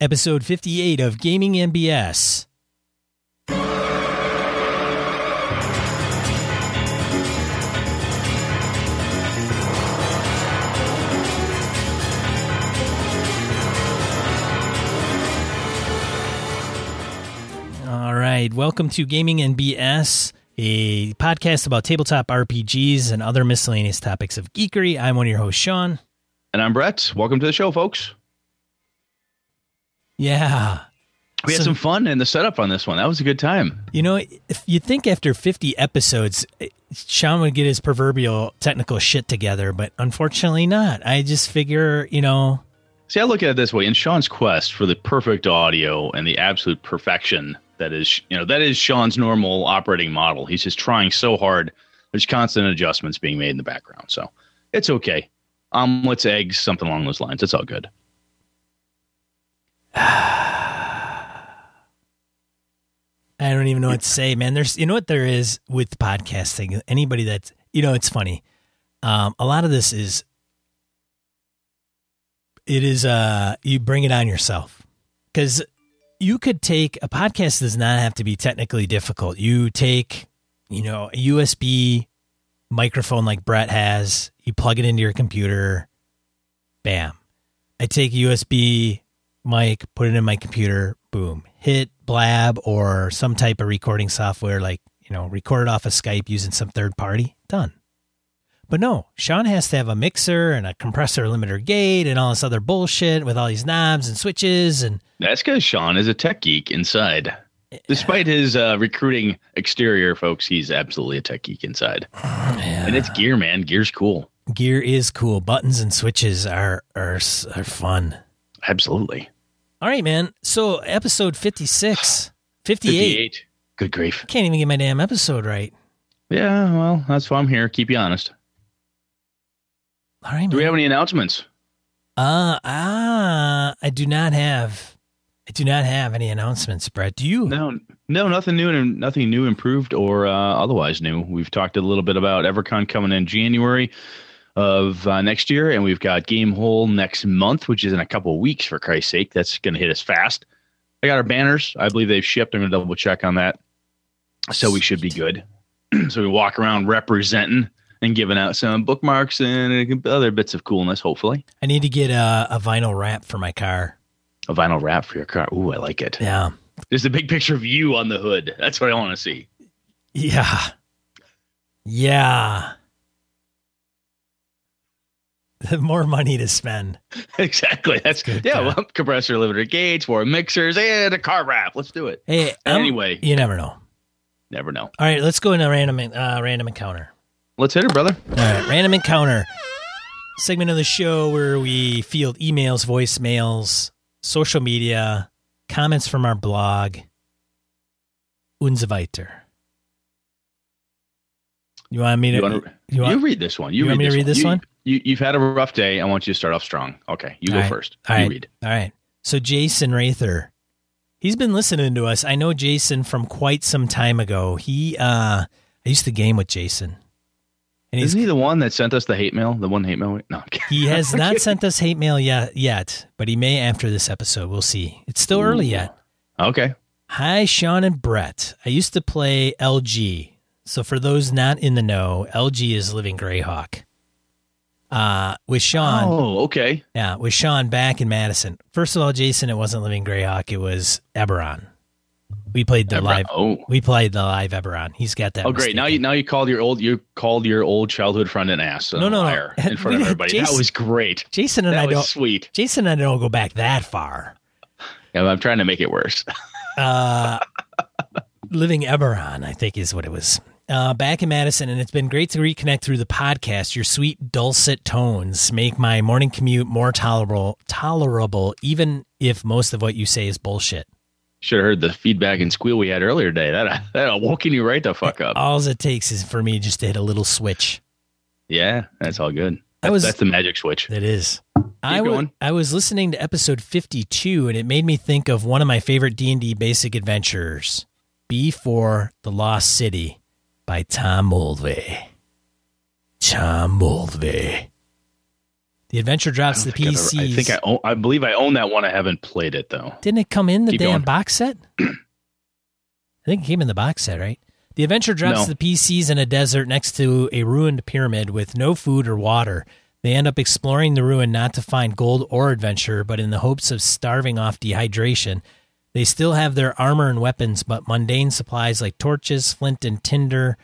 episode 58 of Gaming NBS. All right, welcome to Gaming NBS, a podcast about tabletop RPGs and other miscellaneous topics of geekery. I'm one of your hosts, Sean. And I'm Brett. Welcome to the show, folks. Yeah. We had So- some fun in the setup on this one. That was a good time. You know, if you think after 50 episodes, Sean would get his proverbial technical shit together, but unfortunately not. I just figure, you know, See, I look at it this way: in Sean's quest for the perfect audio and the absolute perfection that is, you know, that is Sean's normal operating model. He's just trying so hard. There's constant adjustments being made in the background, so it's okay. Omelets, eggs, something along those lines. It's all good. I don't even know what to say, man. There's, you know what there is with podcasting. Anybody that's, you know, it's funny. Um, a lot of this is, it is, uh, you bring it on yourself because you could take a podcast does not have to be technically difficult. You take, you know, a USB microphone like Brett has, you plug it into your computer, bam. I take USB mic, put it in my computer, boom, hit Blab or some type of recording software like, you know, record it off of Skype using some third party, done. But no, Sean has to have a mixer and a compressor limiter gate and all this other bullshit with all these knobs and switches and That's because Sean is a tech geek inside. Despite his uh, recruiting exterior, folks, he's absolutely a tech geek inside. And it's gear, man. Gear's cool. gear is cool. Buttons and switches are are are fun. Absolutely. All right, man. So episode 56, 58. 58. Good grief. Can't even get my damn episode right. Yeah, well, that's why I'm here. Keep you honest. All right, Do we have any announcements? Uh, ah, I do not have, I do not have any announcements, Brett. Do you? No, no, nothing new and nothing new, improved or uh, otherwise new. We've talked a little bit about EverCon coming in January of uh, next year, and we've got Gamehole next month, which is in a couple of weeks. For Christ's sake, that's going to hit us fast. I got our banners. I believe they've shipped. I'm going to double check on that. So we should be good. so we walk around representing and giving out some bookmarks and other bits of coolness. Hopefully, I need to get a, a vinyl wrap for my car. a vinyl wrap for your car. Ooh, I like it. Yeah. There's a big picture of you on the hood. That's what I want to see. Yeah. Yeah. More money to spend. Exactly. That's Good yeah. Well, compressor limiter gates, for mixers, and a car wrap. Let's do it. Hey, um, Anyway. you never know. Never know. All right, let's go into random uh, random encounter. Let's hit it, brother. All right, random encounter segment of the show where we field emails, voicemails, social media, comments from our blog, und so weiter. You want me to? You, wanna, you you, read this one. You, you read want me to read this one? You, you've had a rough day. I want you to start off strong. Okay, you go All right. first. All you right. read. All right. So Jason Rather, he's been listening to us. I know Jason from quite some time ago. He, uh, I used to game with Jason, and Isn't he the one that sent us the hate mail? The one hate mail? No. He has not sent us hate mail yet, yet, but he may after this episode. We'll see. It's still early yet. Okay. Hi, Sean and Brett. I used to play LG. So for those not in the know, LG is Living Greyhawk. Uh, with Sean, Oh, okay. yeah, with Sean back in Madison. First of all, Jason, it wasn't Living Greyhawk. It was Eberron. We played the Ever- live. Oh. We played the live Eberron. He's got that. Oh, great! Now you now you called your old you called your old childhood friend an ass. No, no, no. in front of everybody. Jason- that was great. Jason and That I was don't. sweet. Jason and I don't go back that far. Yeah, I'm trying to make it worse. uh, Living Eberron, I think is what it was. Uh, back in Madison, and it's been great to reconnect through the podcast. Your sweet dulcet tones make my morning commute more tolerable. Tolerable, even if most of what you say is bullshit. Should have heard the feedback and squeal we had earlier today. That that woken you right the fuck up. All it takes is for me just to hit a little switch. Yeah, that's all good. I was- that's the magic switch. That is. I wa- was listening to episode 52 and it made me think of one of my favorite D&D basic adventures, B4 The Lost City by Tom Moldvay. Tom Moldvay. The adventure drops the PC. I think I own, I believe I own that one. I haven't played it though. Didn't it come in the Keep damn going. box set? I think it came in the box set, right? The adventure drops no. the PCs in a desert next to a ruined pyramid with no food or water. They end up exploring the ruin not to find gold or adventure, but in the hopes of starving off dehydration. They still have their armor and weapons, but mundane supplies like torches, flint, and tinder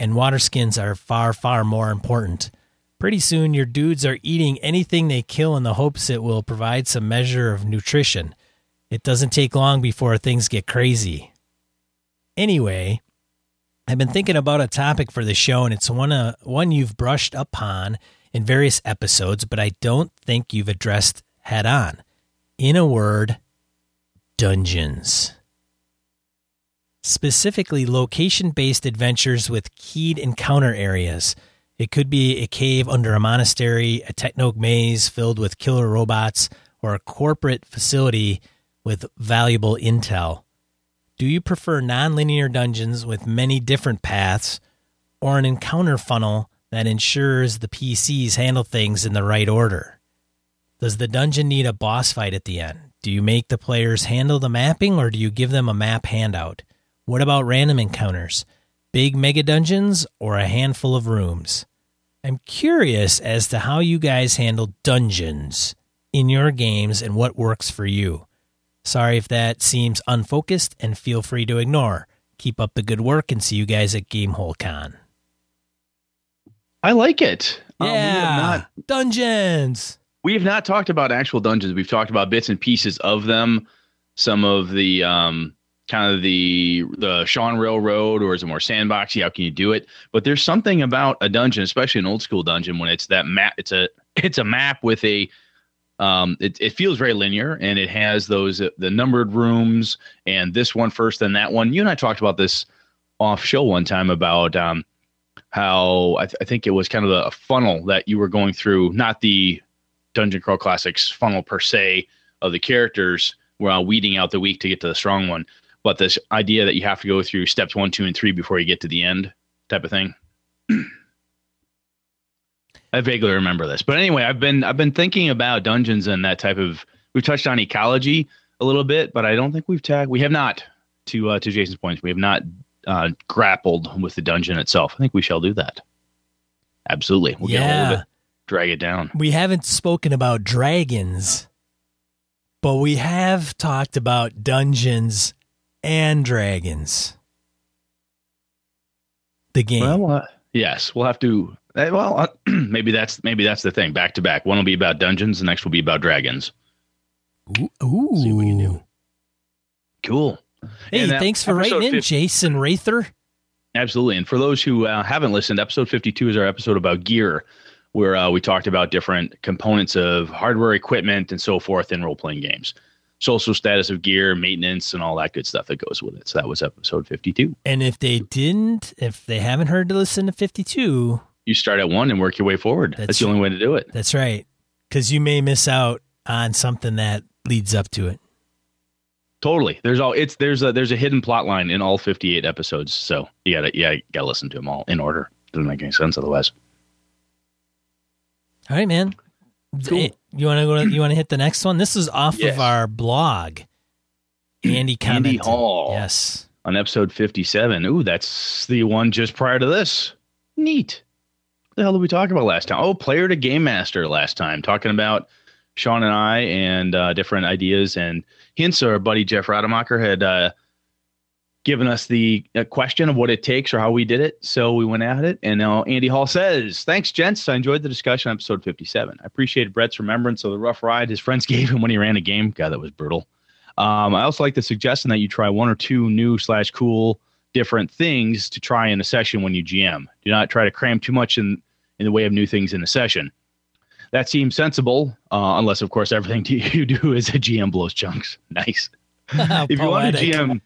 and water skins are far, far more important. Pretty soon, your dudes are eating anything they kill in the hopes it will provide some measure of nutrition. It doesn't take long before things get crazy. Anyway, I've been thinking about a topic for the show, and it's one, uh, one you've brushed upon in various episodes, but I don't think you've addressed head on. In a word, dungeons. Specifically, location based adventures with keyed encounter areas it could be a cave under a monastery, a techno maze filled with killer robots, or a corporate facility with valuable intel. Do you prefer nonlinear dungeons with many different paths, or an encounter funnel that ensures the PCs handle things in the right order? Does the dungeon need a boss fight at the end? Do you make the players handle the mapping or do you give them a map handout? What about random encounters? Big mega dungeons or a handful of rooms? I'm curious as to how you guys handle dungeons in your games and what works for you. Sorry if that seems unfocused and feel free to ignore. Keep up the good work and see you guys at Gamehole Con. I like it. Yeah, um, not, dungeons. We have not talked about actual dungeons. We've talked about bits and pieces of them. Some of the um, kind of the the Sean Railroad, or is it more sandboxy? How can you do it? But there's something about a dungeon, especially an old school dungeon, when it's that map. It's a it's a map with a um, it, it feels very linear and it has those the numbered rooms and this one first then that one you and i talked about this off show one time about um, how I, th- I, think it was kind of a funnel that you were going through not the dungeon crawl classics funnel per se of the characters while weeding out the weak to get to the strong one but this idea that you have to go through steps one, two, and three before you get to the end type of thing. I vaguely remember this, but anyway, I've been I've been thinking about dungeons and that type of. We've touched on ecology a little bit, but I don't think we've tagged. We have not to uh, to Jason's points. We have not uh, grappled with the dungeon itself. I think we shall do that. Absolutely, we'll yeah. Get a little bit, drag it down. We haven't spoken about dragons, but we have talked about dungeons and Dragons. The game. Well, uh, yes, we'll have to. Uh, well, uh, maybe that's maybe that's the thing. Back to back. One will be about dungeons. The next will be about dragons. Ooh, ooh. See what you do. Cool. Hey, thanks for writing in, 50, Jason Rather. Absolutely. And for those who uh, haven't listened, episode 52 is our episode about gear, where uh, we talked about different components of hardware, equipment, and so forth in role playing games social status of gear, maintenance, and all that good stuff that goes with it. So that was episode 52. And if they didn't, if they haven't heard to listen to 52, you start at one and work your way forward. That's, that's the only way to do it. That's right. Because you may miss out on something that leads up to it. Totally. There's all it's there's a there's a hidden plot line in all 58 episodes. So you gotta yeah, you gotta listen to them all in order. Doesn't make any sense otherwise. All right, man. Cool. You want to go? To, you want to hit the next one? This is off yes. of our blog. Andy commented. Andy Hall. Yes. On episode fifty-seven. Ooh, that's the one just prior to this. Neat. What the hell did we talk about last time? Oh, player to game master last time, talking about Sean and I and uh, different ideas and hints. Our buddy Jeff Rademacher had uh, given us the uh, question of what it takes or how we did it. So we went at it. And now Andy Hall says, Thanks, gents. I enjoyed the discussion episode 57. I appreciated Brett's remembrance of the rough ride his friends gave him when he ran a game. God, that was brutal. Um, I also like the suggestion that you try one or two new slash cool different things to try in a session when you GM. Do not try to cram too much in, in the way of new things in a session. That seems sensible, uh, unless, of course, everything you do is a GM blows chunks. Nice. if you want to GM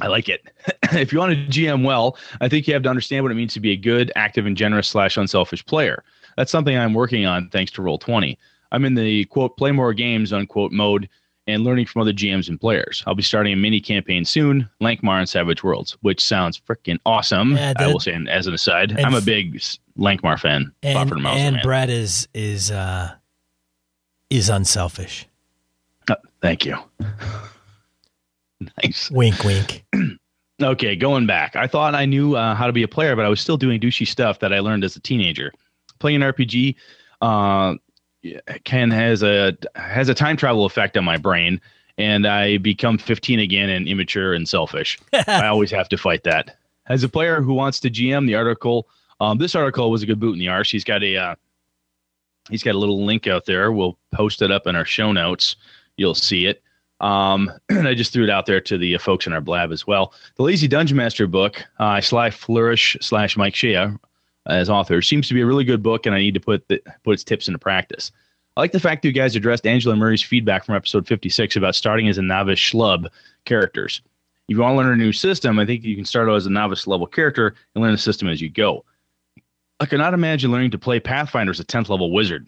I like it. if you want to GM well, I think you have to understand what it means to be a good, active, and generous slash unselfish player. That's something I'm working on thanks to Roll Twenty. I'm in the quote play more games unquote mode, and learning from other GMs and players. I'll be starting a mini campaign soon, Lankhmar and Savage Worlds, which sounds freaking awesome. Yeah, I will say as an aside, And I'm a big Lankhmar fan. and and. Brett is is uh is unselfish. Uh, thank you. nice. Wink, wink. Okay, going back, I thought I knew uh, how to be a player, but I was still doing douchey stuff that I learned as a teenager. Playing an RPG uh, can has a has a time travel effect on my brain, and I become 15 again and immature and selfish. I always have to fight that. As a player who wants to GM, the article, um, this article was a good boot in the arse. He's got a uh, he's got a little link out there. We'll post it up in our show notes. You'll see it. Um, and I just threw it out there to the uh, folks in our blab as well. The Lazy Dungeon Master book, uh, Sly Flourish slash Mike Shea as author, seems to be a really good book, and I need to put the, put its tips into practice. I like the fact that you guys addressed Angela Murray's feedback from episode 56 about starting as a novice schlub characters. If you want to learn a new system, I think you can start out as a novice level character and learn the system as you go. I cannot imagine learning to play Pathfinder as a 10th level wizard.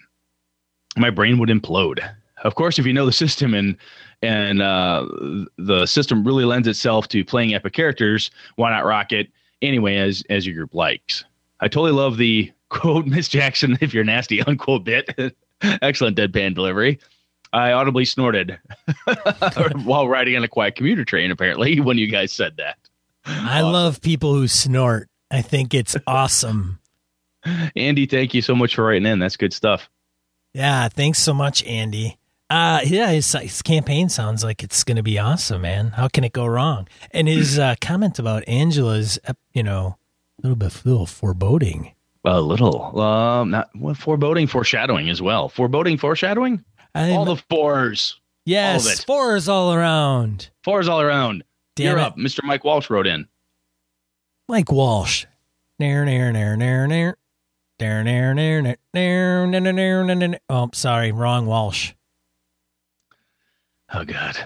My brain would implode. Of course, if you know the system and and uh, the system really lends itself to playing epic characters, why not rock it anyway as as your group likes? I totally love the quote Miss Jackson if you're nasty unquote bit. Excellent deadpan delivery. I audibly snorted while riding on a quiet commuter train. Apparently, when you guys said that. I love people who snort. I think it's awesome. Andy, thank you so much for writing in. That's good stuff. Yeah, thanks so much, Andy. Uh, yeah, his, his campaign sounds like it's going to be awesome, man. How can it go wrong? And his uh, comment about Angela's, uh, you know, a little bit, a little foreboding. A little, um, not well, foreboding, foreshadowing as well. Foreboding, foreshadowing. I'm, all the fours. Yes, all fours all around. Fours all around. Damn You're it. up. Mr. Mike Walsh wrote in. Mike Walsh. Nair, nair, nair, nair, nair. Nair, nair, nair, nair, nair, nair, nair, nair. Oh, sorry, wrong Walsh. Oh God.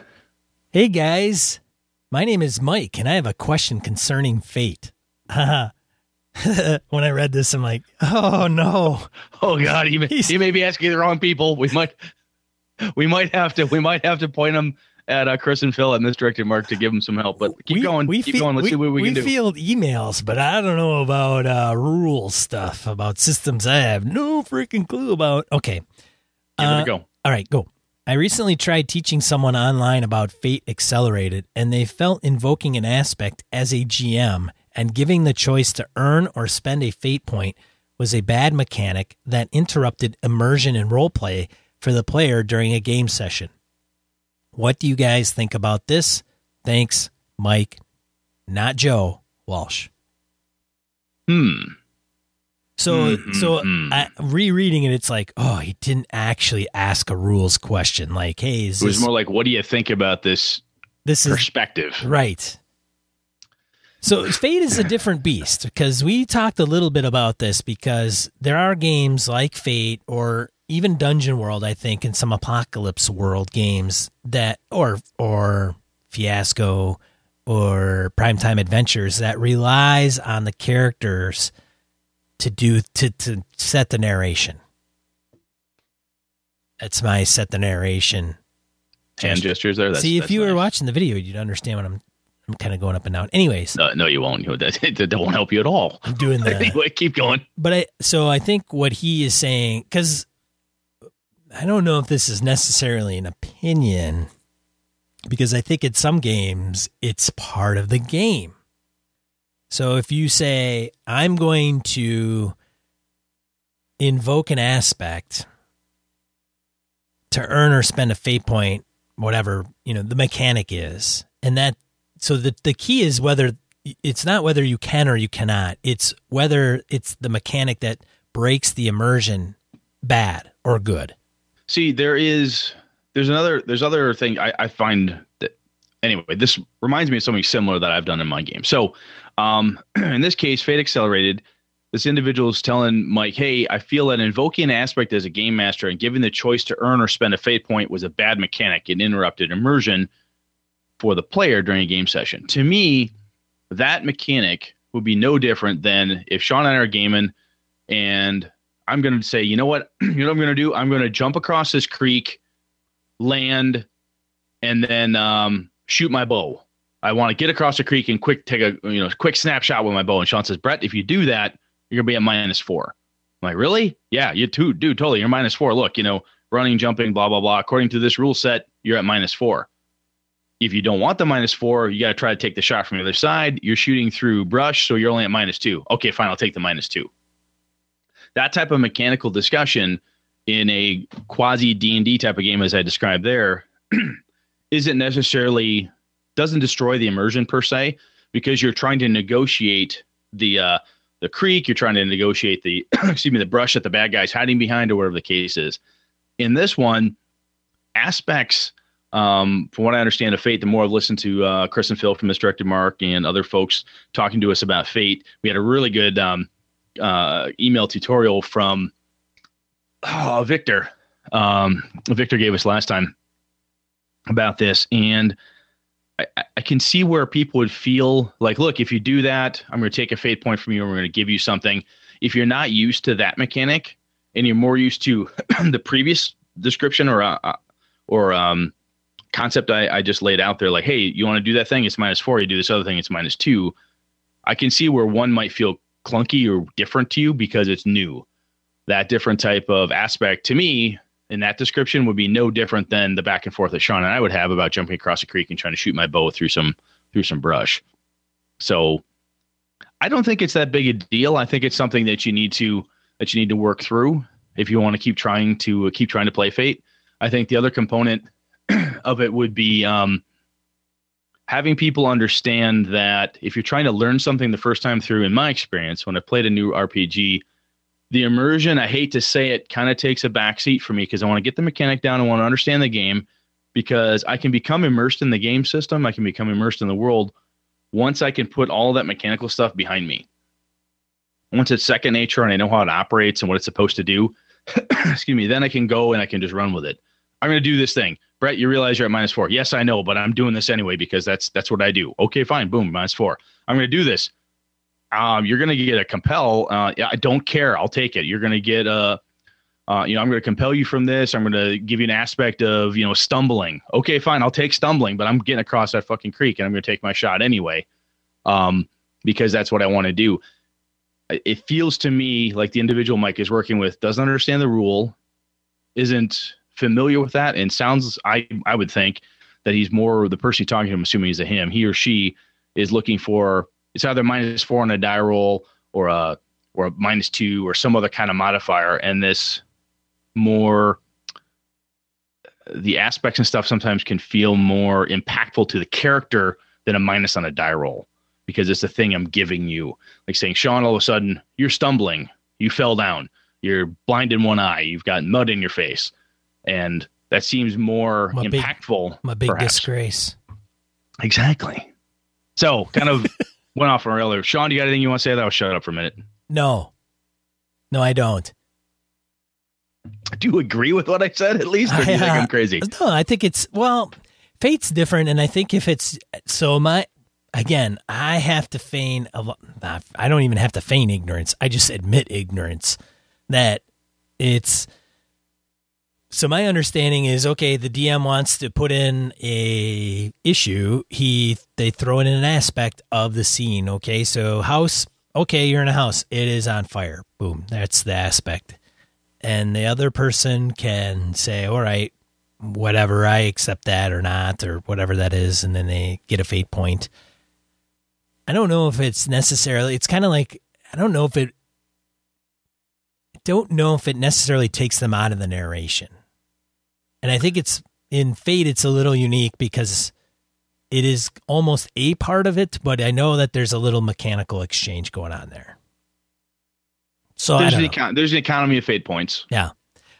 Hey guys, my name is Mike, and I have a question concerning fate. When I read this, I'm like, oh no. Oh God. You may, He's- you may be asking the wrong people. We might, we might have to, we might have to point them at uh, Chris and Phil at Misdirected Mark to give them some help. But keep we, going. We keep fe- going. Let's we, see what we, can do. We field emails, but I don't know about uh, rules stuff about systems. I have no freaking clue about. Okay, Give Uh, it a go. All right, go. I recently tried teaching someone online about Fate Accelerated, and they felt invoking an aspect as a GM and giving the choice to earn or spend a fate point was a bad mechanic that interrupted immersion and roleplay for the player during a game session. What do you guys think about this? Thanks, Mike, not Joe Walsh. Hmm. So, Mhm, so mhm. I, rereading it, it's like, oh, he didn't actually ask a rules question. Like, hey, is It was this, more like, what do you think about this this is perspective? right? So, Fate is a different beast because we talked a little bit about this because there are games like Fate or even Dungeon World, I think, in some Apocalypse World games that, or or Fiasco or Primetime Adventures that relies on the characters to do to to set the narration. That's my set the narration. Hand gestures there. That's, See, if that's you were watching the video, you'd understand what I'm. I'm kind of going up and down. Anyways, No, no, you won't. That, that won't help you at all. I'm doing the. anyway, keep going. but I so I think what he is saying because I don't know if this is necessarily an opinion because I think in some games it's part of the game. So if you say I'm going to invoke an aspect to earn or spend a fate point, whatever you know the mechanic is, and that so the the key is whether it's not whether you can or you cannot. It's whether it's the mechanic that breaks the immersion bad or good. See, there is there's another there's other thing I, I find that anyway, this reminds me of something similar that I've done in my game. So um in this case, Fate Accelerated, this individual is telling Mike, hey, I feel that invoking an aspect as a game master and giving the choice to earn or spend a fate point was a bad mechanic. It interrupted immersion for the player during a game session. To me, that mechanic would be no different than if Sean and I are gaming and I'm going to say, you know what? you know what I'm going to do? I'm going to jump across this creek, land, and then um, shoot my bow. I want to get across the creek and quick take a you know quick snapshot with my bow. And Sean says, Brett, if you do that, you're gonna be at minus four. I'm like, really? Yeah, you too, dude, totally. You're minus four. Look, you know, running, jumping, blah blah blah. According to this rule set, you're at minus four. If you don't want the minus four, you got to try to take the shot from the other side. You're shooting through brush, so you're only at minus two. Okay, fine, I'll take the minus two. That type of mechanical discussion in a quasi D and D type of game, as I described there, isn't necessarily doesn't destroy the immersion per se because you're trying to negotiate the uh, the creek. You're trying to negotiate the excuse me the brush that the bad guy's hiding behind or whatever the case is. In this one, aspects um, from what I understand of Fate, the more I've listened to uh, Chris and Phil from Misdirected Mark and other folks talking to us about Fate, we had a really good um, uh, email tutorial from oh, Victor. Um, Victor gave us last time about this, and I, I, can see where people would feel like, look, if you do that, I'm going to take a fate point from you, and we're going to give you something. If you're not used to that mechanic, and you're more used to the previous description or uh, uh, or um, concept I, I just laid out there, like, hey, you want to do that thing? It's minus four. You do this other thing, it's minus two. I can see where one might feel clunky or different to you because it's new. That different type of aspect to me in that description would be no different than the back and forth that Sean and I would have about jumping across a creek and trying to shoot my bow through some through some brush. So I don't think it's that big a deal. I think it's something that you need to that you need to work through if you want to keep trying to uh, keep trying to play Fate. I think the other component of it would be um, having people understand that if you're trying to learn something the first time through, in my experience, when I played a new RPG, the immersion, I hate to say it, kind of takes a backseat for me because I want to get the mechanic down. I want to understand the game because I can become immersed in the game system. I can become immersed in the world once I can put all that mechanical stuff behind me. Once it's second nature and I know how it operates and what it's supposed to do, excuse me, then I can go and I can just run with it. I'm going to do this thing. Brett, you realize you're at minus four. Yes, I know, but I'm doing this anyway because that's that's what I do. Okay, fine. Boom, minus four. I'm going to do this um, you're going to get a compel. Uh, I don't care. I'll take it. You're going to get a, uh, you know, I'm going to compel you from this. I'm going to give you an aspect of, you know, stumbling. Okay, fine. I'll take stumbling, but I'm getting across that fucking creek and I'm going to take my shot anyway, um, because that's what I want to do. It feels to me like the individual Mike is working with doesn't understand the rule, isn't familiar with that, and sounds I I would think that he's more the person talking to him, assuming he's a him. He or she is looking for it's either minus four on a die roll or a or a minus two or some other kind of modifier. And this more the aspects and stuff sometimes can feel more impactful to the character than a minus on a die roll because it's the thing I'm giving you. Like saying, Sean, all of a sudden you're stumbling, you fell down, you're blind in one eye, you've got mud in your face, and that seems more my impactful. Big, my big perhaps. disgrace. Exactly. So, kind of went off on earlier. Sean, do you got anything you want to say? That I'll shut up for a minute. No, no, I don't. Do you agree with what I said? At least, or do you think I'm crazy? Uh, no, I think it's well, fate's different, and I think if it's so, my again, I have to feign. A, I don't even have to feign ignorance. I just admit ignorance that it's so my understanding is okay. The DM wants to put in a issue. He they throw in an aspect of the scene. Okay, so house. Okay, you're in a house. It is on fire. Boom. That's the aspect. And the other person can say, "All right, whatever. I accept that or not, or whatever that is," and then they get a fate point. I don't know if it's necessarily. It's kind of like I don't know if it. Don't know if it necessarily takes them out of the narration and I think it's in Fate, it's a little unique because it is almost a part of it, but I know that there's a little mechanical exchange going on there. So there's, an, econ- there's an economy of fate points. Yeah.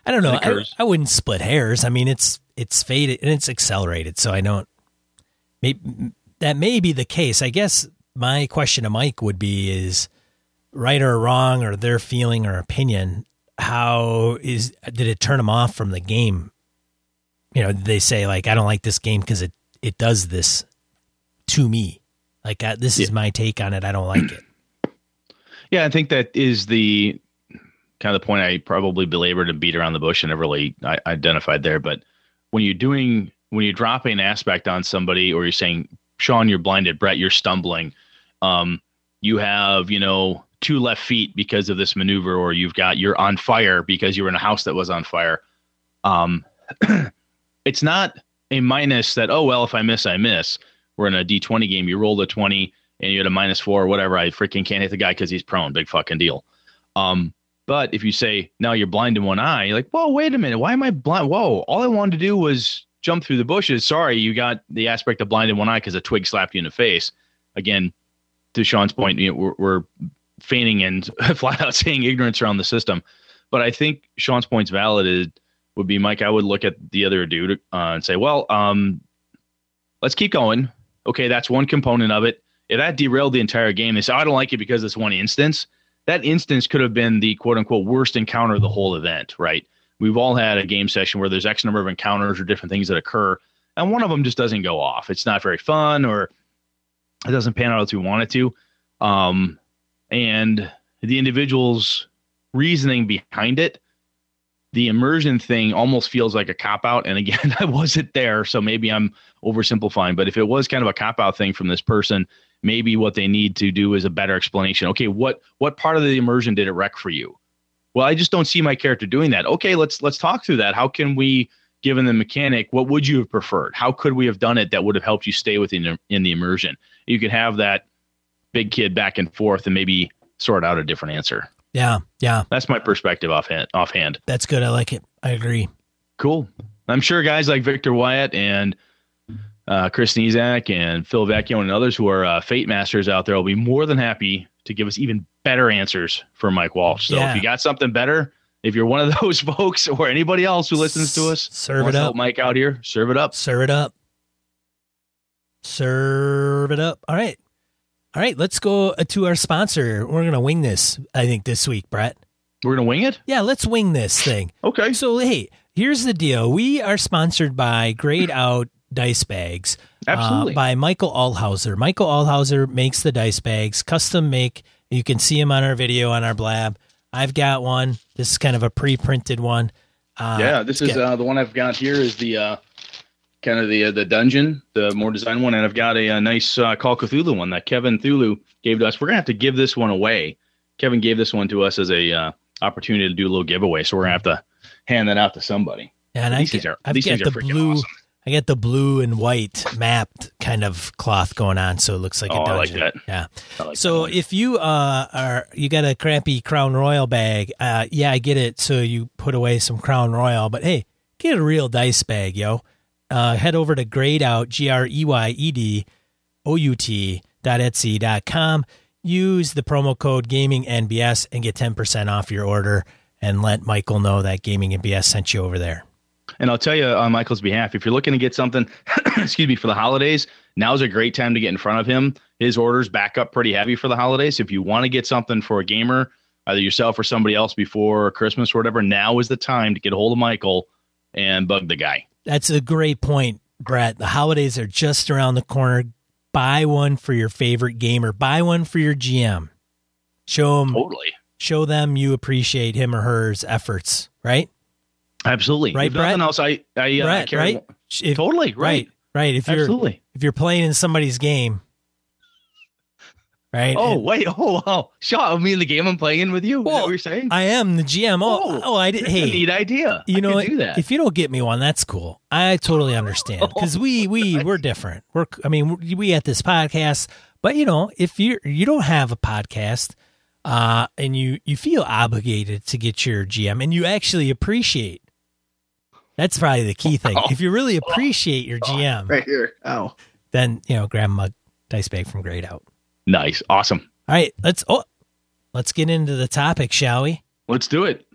I don't know. I, I, wouldn't split hairs. I mean, it's it's faded and it's accelerated, so I don't. Maybe that may be the case. I guess my question to Mike would be: is right or wrong, or their feeling or opinion? How is did it turn them off from the game you know they say like I don't like this game because it it does this to me. Like this is my take on it. I don't like it. Yeah, I think that is the kind of the point I probably belabored and beat around the bush and never really identified there. But when you're doing when you're dropping an aspect on somebody, or you're saying, Sean, you're blinded, Brett, you're stumbling. Um, you have, you know, two left feet because of this maneuver, or you've got you're on fire because you were in a house that was on fire. Um, it's not a minus that oh well if I miss I miss. We're in a D twenty game. You rolled a twenty and you had a minus four or whatever. I freaking can't hit the guy because he's prone. Big fucking deal. Um, but if you say now you're blind in one eye, you're like, whoa, wait a minute, why am I blind? Whoa, all I wanted to do was jump through the bushes. Sorry, you got the aspect of blind in one eye because a twig slapped you in the face. Again, to Sean's point, you know, we're, we're feigning and flat out saying ignorance around the system. But I think Sean's point's valid. Would be Mike. I would look at the other dude uh, and say, well, um, let's keep going. Okay, that's one component of it. If that derailed the entire game, they say, oh, I don't like it because it's one instance. That instance could have been the quote unquote worst encounter of the whole event, right? We've all had a game session where there's X number of encounters or different things that occur, and one of them just doesn't go off. It's not very fun or it doesn't pan out as we want it to. Um, and the individual's reasoning behind it, the immersion thing almost feels like a cop out. And again, I wasn't there, so maybe I'm oversimplifying. But if it was kind of a cop out thing from this person, maybe what they need to do is a better explanation. Okay, what what part of the immersion did it wreck for you? Well, I just don't see my character doing that. Okay, let's let's talk through that. How can we, given the mechanic, what would you have preferred? How could we have done it that would have helped you stay within in the immersion? You could have that big kid back and forth and maybe sort out a different answer. Yeah, yeah. That's my perspective offhand. Offhand. That's good. I like it. I agree. Cool. I'm sure guys like Victor Wyatt and uh, Chris Nizak and Phil Vecchio and others who are uh, Fate Masters out there will be more than happy to give us even better answers for Mike Walsh. So yeah. if you got something better, if you're one of those folks or anybody else who listens to us, serve it up. Mike out here, serve it up. Serve it up. Serve it up. All right. All right, let's go uh, to our sponsor. We're going to wing this, I think, this week, Brett. We're going to wing it? Yeah, let's wing this thing. Okay. So, hey, here's the deal. We are sponsored by Grayed Out Dice Bags. Uh, Absolutely. Uh, by Michael Allhauser. Michael Allhauser makes the dice bags, custom make. You can see them on our video on our blab. I've got one. This is kind of a pre printed one. Uh, yeah, this is uh, the one I've got here is the uh, kind of the uh, the dungeon, the more design one, and I've got a, a nice uh, Call Cthulhu one that Kevin Thulu gave to us. We're gonna have to give this one away. Kevin gave this one to us as a uh, opportunity to do a little giveaway, so we're gonna have to hand that out to somebody. Yeah, and these I things are I've these things are freaking blue, awesome. I get the blue and white mapped kind of cloth going on, so it looks like oh, a dungeon. I like that. Yeah. Like so that if you uh, are you got a crappy Crown Royal bag, uh, yeah, I get it. So you put away some Crown Royal, but hey, get a real dice bag, yo uh, head over to grayed out, G R E Y E D O U T dot Etsy dot com. Use the promo code Gaming NBS and get 10% off your order and let Michael know that Gaming NBS sent you over there. And I'll tell you on Michael's behalf, if you're looking to get something, excuse me, for the holidays, now's a great time to get in front of him. His orders back up pretty heavy for the holidays. If you want to get something for a gamer, either yourself or somebody else before Christmas or whatever, now is the time to get a hold of Michael and bug the guy. That's a great point, Brett. The holidays are just around the corner. Buy one for your favorite gamer. Buy one for your GM. Show them totally. Show them you appreciate him or her's efforts. Right. Absolutely. Right. If Brett? nothing else, I I uh, Brett, right. If, totally. Right. Right. Right. If you're Absolutely. if you're playing in somebody's game, right? Oh and, wait, oh wow, shot of me in the game I'm playing with you. Well, what you're saying? I am the GM. Oh, oh, oh I did. Hey, neat idea. You know, do that. if you don't get me one, that's cool. I totally understand because we we we're different. We're I mean we at this podcast, but you know if you you don't have a podcast. Uh, and you you feel obligated to get your GM, and you actually appreciate. That's probably the key thing. Oh. If you really appreciate your GM, right here, oh, then you know grab a dice bag from Grayed Out. Nice. Awesome. All right, let's oh, let's get into the topic, shall we? Let's do it.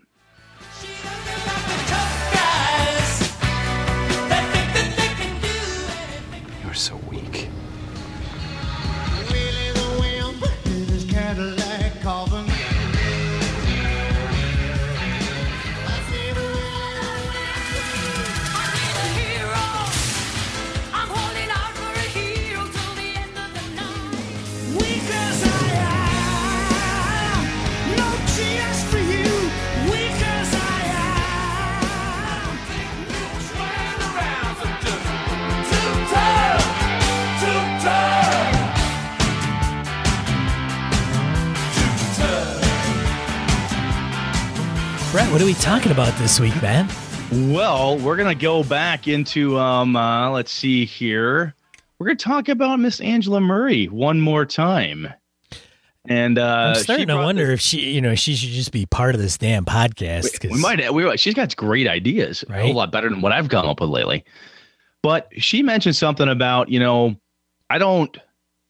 What are we talking about this week, man? Well, we're gonna go back into um. Uh, let's see here. We're gonna talk about Miss Angela Murray one more time. And uh, I'm starting to wonder if she, you know, she should just be part of this damn podcast. We, we might. We, she's got great ideas, right? a whole lot better than what I've come up with lately. But she mentioned something about, you know, I don't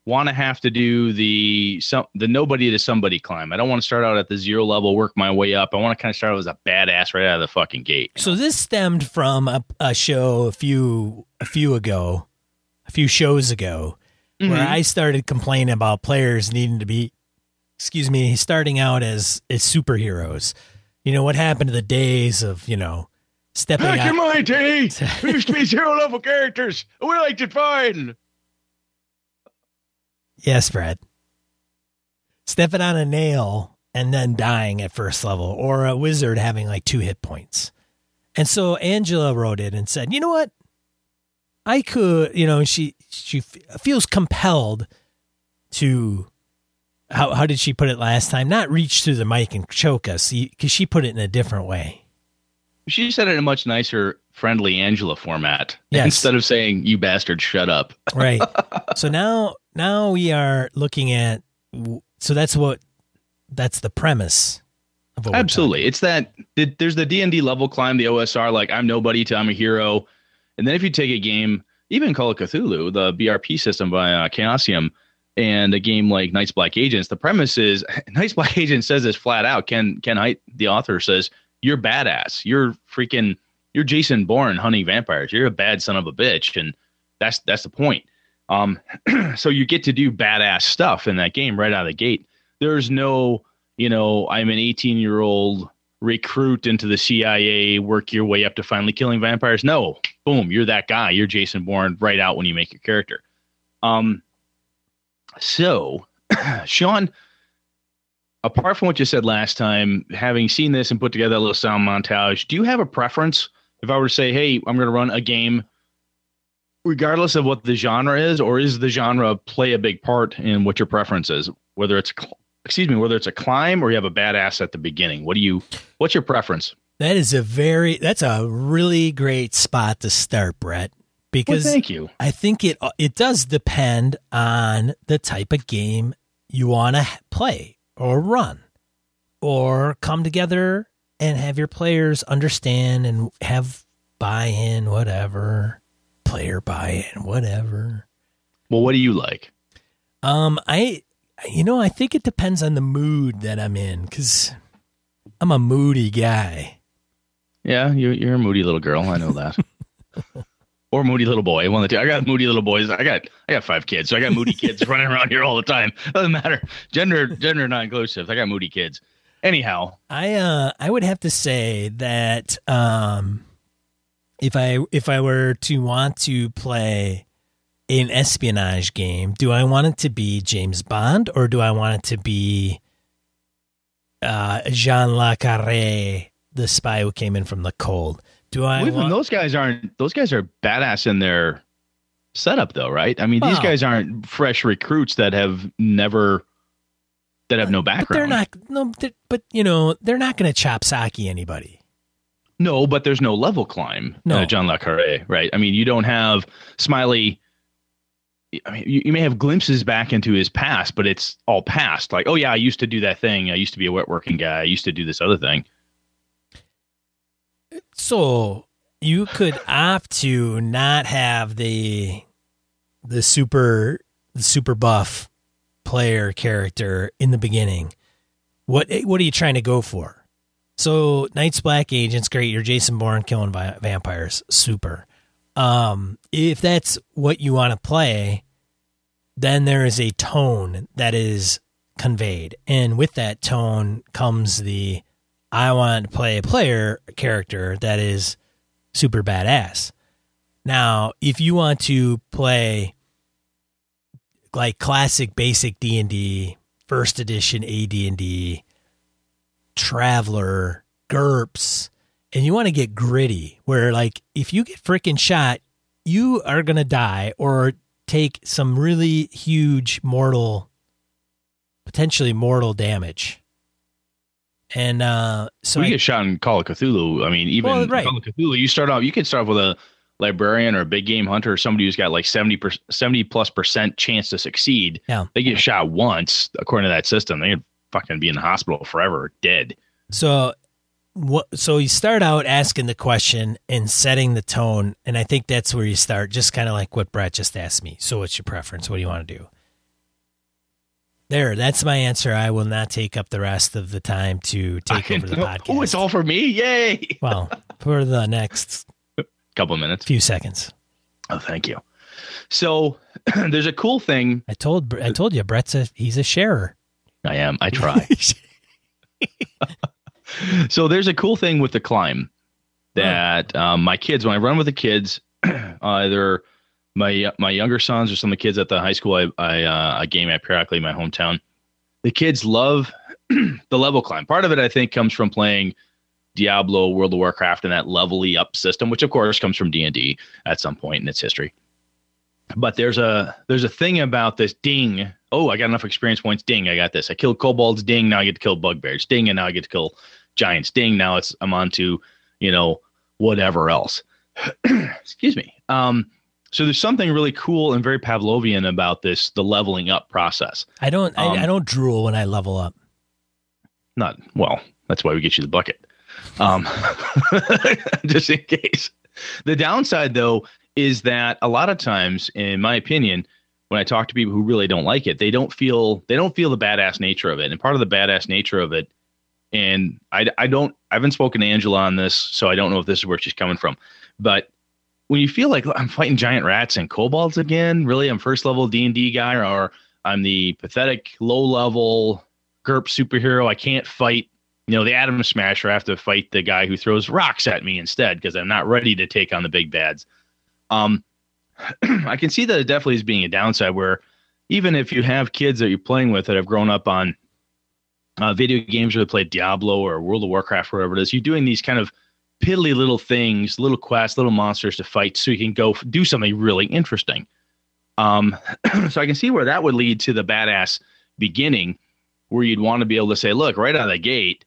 want to have to do the some the nobody to somebody climb. I don't want to start out at the zero level, work my way up. I want to kind of start out as a badass right out of the fucking gate. So this stemmed from a, a show a few a few ago, a few shows ago, mm-hmm. where I started complaining about players needing to be, excuse me, starting out as as superheroes. You know what happened to the days of you know stepping back out. in my day, we used to be zero level characters. We liked it fine. Yes, Brad. Stepping on a nail and then dying at first level, or a wizard having like two hit points. And so Angela wrote it and said, "You know what? I could, you know, she she feels compelled to how how did she put it last time? Not reach through the mic and choke us, because she put it in a different way. She said it in a much nicer, friendly Angela format yes. instead of saying "you bastard, shut up." right. So now now we are looking at so that's what that's the premise absolutely it's that there's the d&d level climb the osr like i'm nobody to i'm a hero and then if you take a game even Call of Cthulhu the brp system by uh, chaosium and a game like Night's Black Agents, the premise is Night's Black Agent says this flat out. Ken Ken the author, says you're badass. You're freaking. You're Jason Bourne hunting vampires. You're a bad son of a bitch, and that's that's the point. Um, so you get to do badass stuff in that game right out of the gate. There's no, you know, I'm an 18 year old recruit into the CIA, work your way up to finally killing vampires. No, boom, you're that guy. You're Jason Bourne right out when you make your character. Um, so, Sean, apart from what you said last time, having seen this and put together a little sound montage, do you have a preference? If I were to say, hey, I'm going to run a game regardless of what the genre is, or is the genre play a big part in what your preference is? Whether it's excuse me, whether it's a climb or you have a badass at the beginning. What do you? What's your preference? That is a very that's a really great spot to start, Brett. Because well, thank you. I think it it does depend on the type of game you want to play or run or come together and have your players understand and have buy in whatever player buy-in, whatever. Well, what do you like? Um, I, you know, I think it depends on the mood that I'm in because I'm a moody guy. Yeah, you're you're a moody little girl. I know that. or moody little boy. One of the two. I got moody little boys. I got I got five kids, so I got moody kids running around here all the time. Doesn't matter. Gender gender non inclusive. I got moody kids. Anyhow, I uh I would have to say that um if I if I were to want to play an espionage game, do I want it to be James Bond or do I want it to be uh, Jean Le Carre, the spy who came in from the cold? Do I? Well, want- those guys aren't. Those guys are badass in their setup, though, right? I mean, these guys aren't fresh recruits that have never that have no background. But they're not. No, they're, but you know, they're not going to chop sake anybody. No, but there's no level climb. No, uh, John Le Carre, right? I mean, you don't have Smiley. I mean, you, you, may have glimpses back into his past, but it's all past. Like, oh yeah, I used to do that thing. I used to be a wet working guy. I used to do this other thing. So you could opt to not have the the super the super buff player character in the beginning. What what are you trying to go for? So Night's Black Agent's great. You're Jason Bourne killing vi- vampires. Super. Um, if that's what you want to play, then there is a tone that is conveyed. And with that tone comes the I want to play a player character that is super badass. Now, if you want to play like classic basic D&D, first edition AD&D, Traveller, GURPS, and you want to get gritty, where like if you get freaking shot, you are gonna die or take some really huge mortal, potentially mortal damage. And uh, so we I, get shot in Call of Cthulhu. I mean, even Well, right. Call of Cthulhu, you start off. You can start off with a librarian or a big game hunter or somebody who's got like 70 per, 70 plus percent chance to succeed. Yeah. They get shot once, according to that system. They fucking be in the hospital forever, dead. So what so you start out asking the question and setting the tone and I think that's where you start just kind of like what Brett just asked me. So what's your preference? What do you want to do? There, that's my answer. I will not take up the rest of the time to take over the podcast. Oh, it's all for me! Yay! well, for the next Couple of minutes. few seconds. Oh, thank you. So there's a cool thing. I told I told you Brett's a he's a sharer. I am. I try. so there's a cool thing with the climb that um, my kids when I run with the kids, either my my younger sons or some of the kids at the high school I I, uh, I game at periodically my hometown, the kids love the level climb. Part of it I think comes from playing Diablo, World of Warcraft, and that levelly up system, which of course comes from D and D at some point in its history. But there's a there's a thing about this ding. Oh, I got enough experience points. Ding, I got this. I killed kobolds. Ding, now I get to kill bugbears. Ding, and now I get to kill giants. Ding, now it's I'm on to you know whatever else. Excuse me. Um, so there's something really cool and very Pavlovian about this the leveling up process. I don't Um, I, I don't drool when I level up. Not well. That's why we get you the bucket. Um, just in case. The downside, though, is that a lot of times, in my opinion, when I talk to people who really don't like it, they don't feel they don't feel the badass nature of it. And part of the badass nature of it, and I, I don't I haven't spoken to Angela on this, so I don't know if this is where she's coming from. But when you feel like I'm fighting giant rats and kobolds again, really, I'm first level D and D guy, or I'm the pathetic low level GURPS superhero. I can't fight, you know, the Atom Smasher. I have to fight the guy who throws rocks at me instead because I'm not ready to take on the big bads. Um, I can see that it definitely is being a downside where even if you have kids that you're playing with that have grown up on uh, video games or they play Diablo or World of Warcraft, or whatever it is, you're doing these kind of piddly little things, little quests, little monsters to fight so you can go do something really interesting. Um, so I can see where that would lead to the badass beginning where you'd want to be able to say, look, right out of the gate,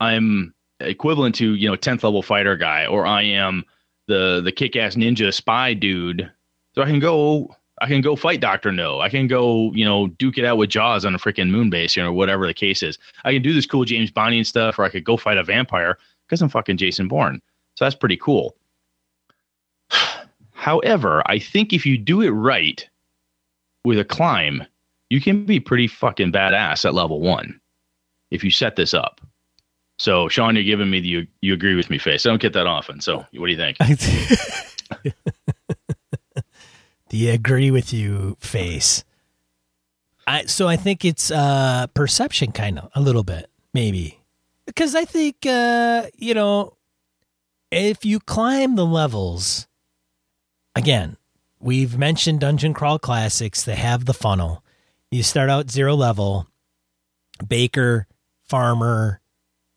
I'm equivalent to, you know, 10th level fighter guy, or I am the the kick ass ninja spy dude. So I can go I can go fight Doctor No. I can go, you know, duke it out with Jaws on a freaking moon base, you know, whatever the case is. I can do this cool James Bondy and stuff, or I could go fight a vampire because I'm fucking Jason Bourne. So that's pretty cool. However, I think if you do it right with a climb, you can be pretty fucking badass at level one if you set this up. So, Sean, you're giving me the you, you agree with me face. I don't get that often. So, what do you think? the agree with you face. I so I think it's uh perception kind of a little bit maybe because I think uh you know if you climb the levels again we've mentioned dungeon crawl classics they have the funnel you start out zero level baker farmer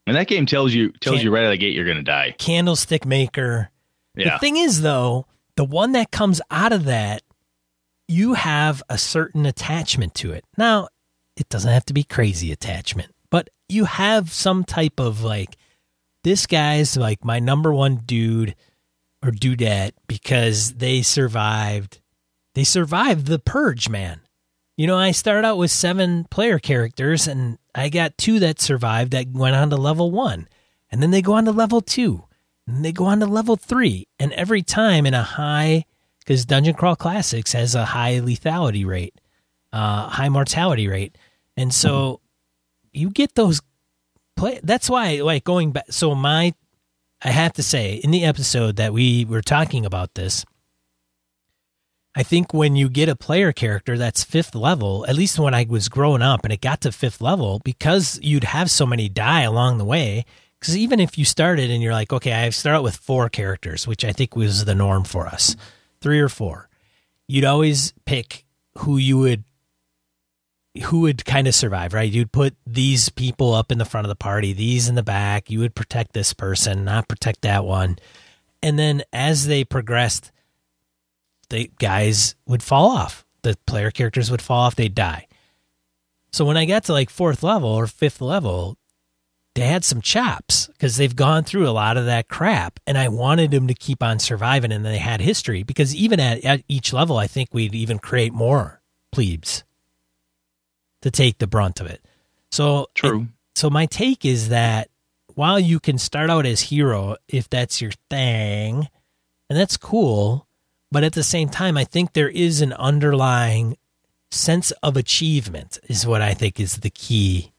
And that game tells you tells Can't- you right out of the gate you're going to die. candlestick maker Yeah. The thing is, though, the one that comes out of that, you have a certain attachment to it. Now, it doesn't have to be crazy attachment, but you have some type of like, this guy's like my number one dude or dudette because they survived. They survived the purge, man. You know, I started out with seven player characters and I got two that survived that went on to level one. And then they go on to level two. And they go on to level three. And every time in a high, because Dungeon Crawl Classics has a high lethality rate, uh, high mortality rate. And so you get those play. That's why, like, going back. So, my, I have to say, in the episode that we were talking about this, I think when you get a player character that's fifth level, at least when I was growing up and it got to fifth level, because you'd have so many die along the way. Because even if you started and you're like, okay, I start out with four characters, which I think was the norm for us, three or four, you'd always pick who you would, who would kind of survive, right? You'd put these people up in the front of the party, these in the back. You would protect this person, not protect that one. And then as they progressed, the guys would fall off. The player characters would fall off. They'd die. So when I got to like fourth level or fifth level, they had some chops because they've gone through a lot of that crap, and I wanted them to keep on surviving, and they had history because even at, at each level, I think we'd even create more plebes to take the brunt of it. So True. so my take is that while you can start out as hero if that's your thing, and that's cool, but at the same time, I think there is an underlying sense of achievement is what I think is the key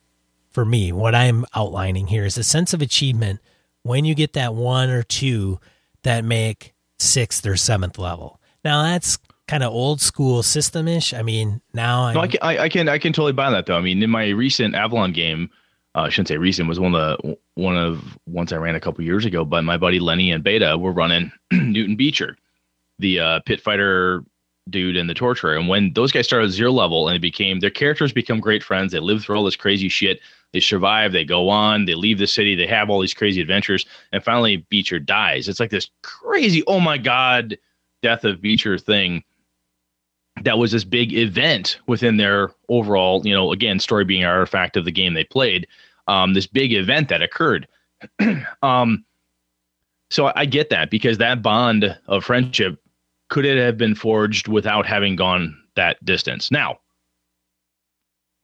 for me. What I'm outlining here is a sense of achievement when you get that one or two that make sixth or seventh level. Now that's kind of old school system ish. I mean, now No, I can, I, I can, I can totally buy that though. I mean, in my recent Avalon game, uh, I shouldn't say recent was one of the one of ones I ran a couple years ago. But my buddy Lenny and Beta were running Newton Beecher, the uh, pit fighter dude and the torturer. And when those guys started zero level and it became their characters become great friends, they live through all this crazy shit. They survive, they go on, they leave the city, they have all these crazy adventures, and finally Beecher dies. It's like this crazy, oh my god, death of Beecher thing that was this big event within their overall, you know, again, story being an artifact of the game they played. Um, this big event that occurred. um, so I, I get that because that bond of friendship could it have been forged without having gone that distance? Now,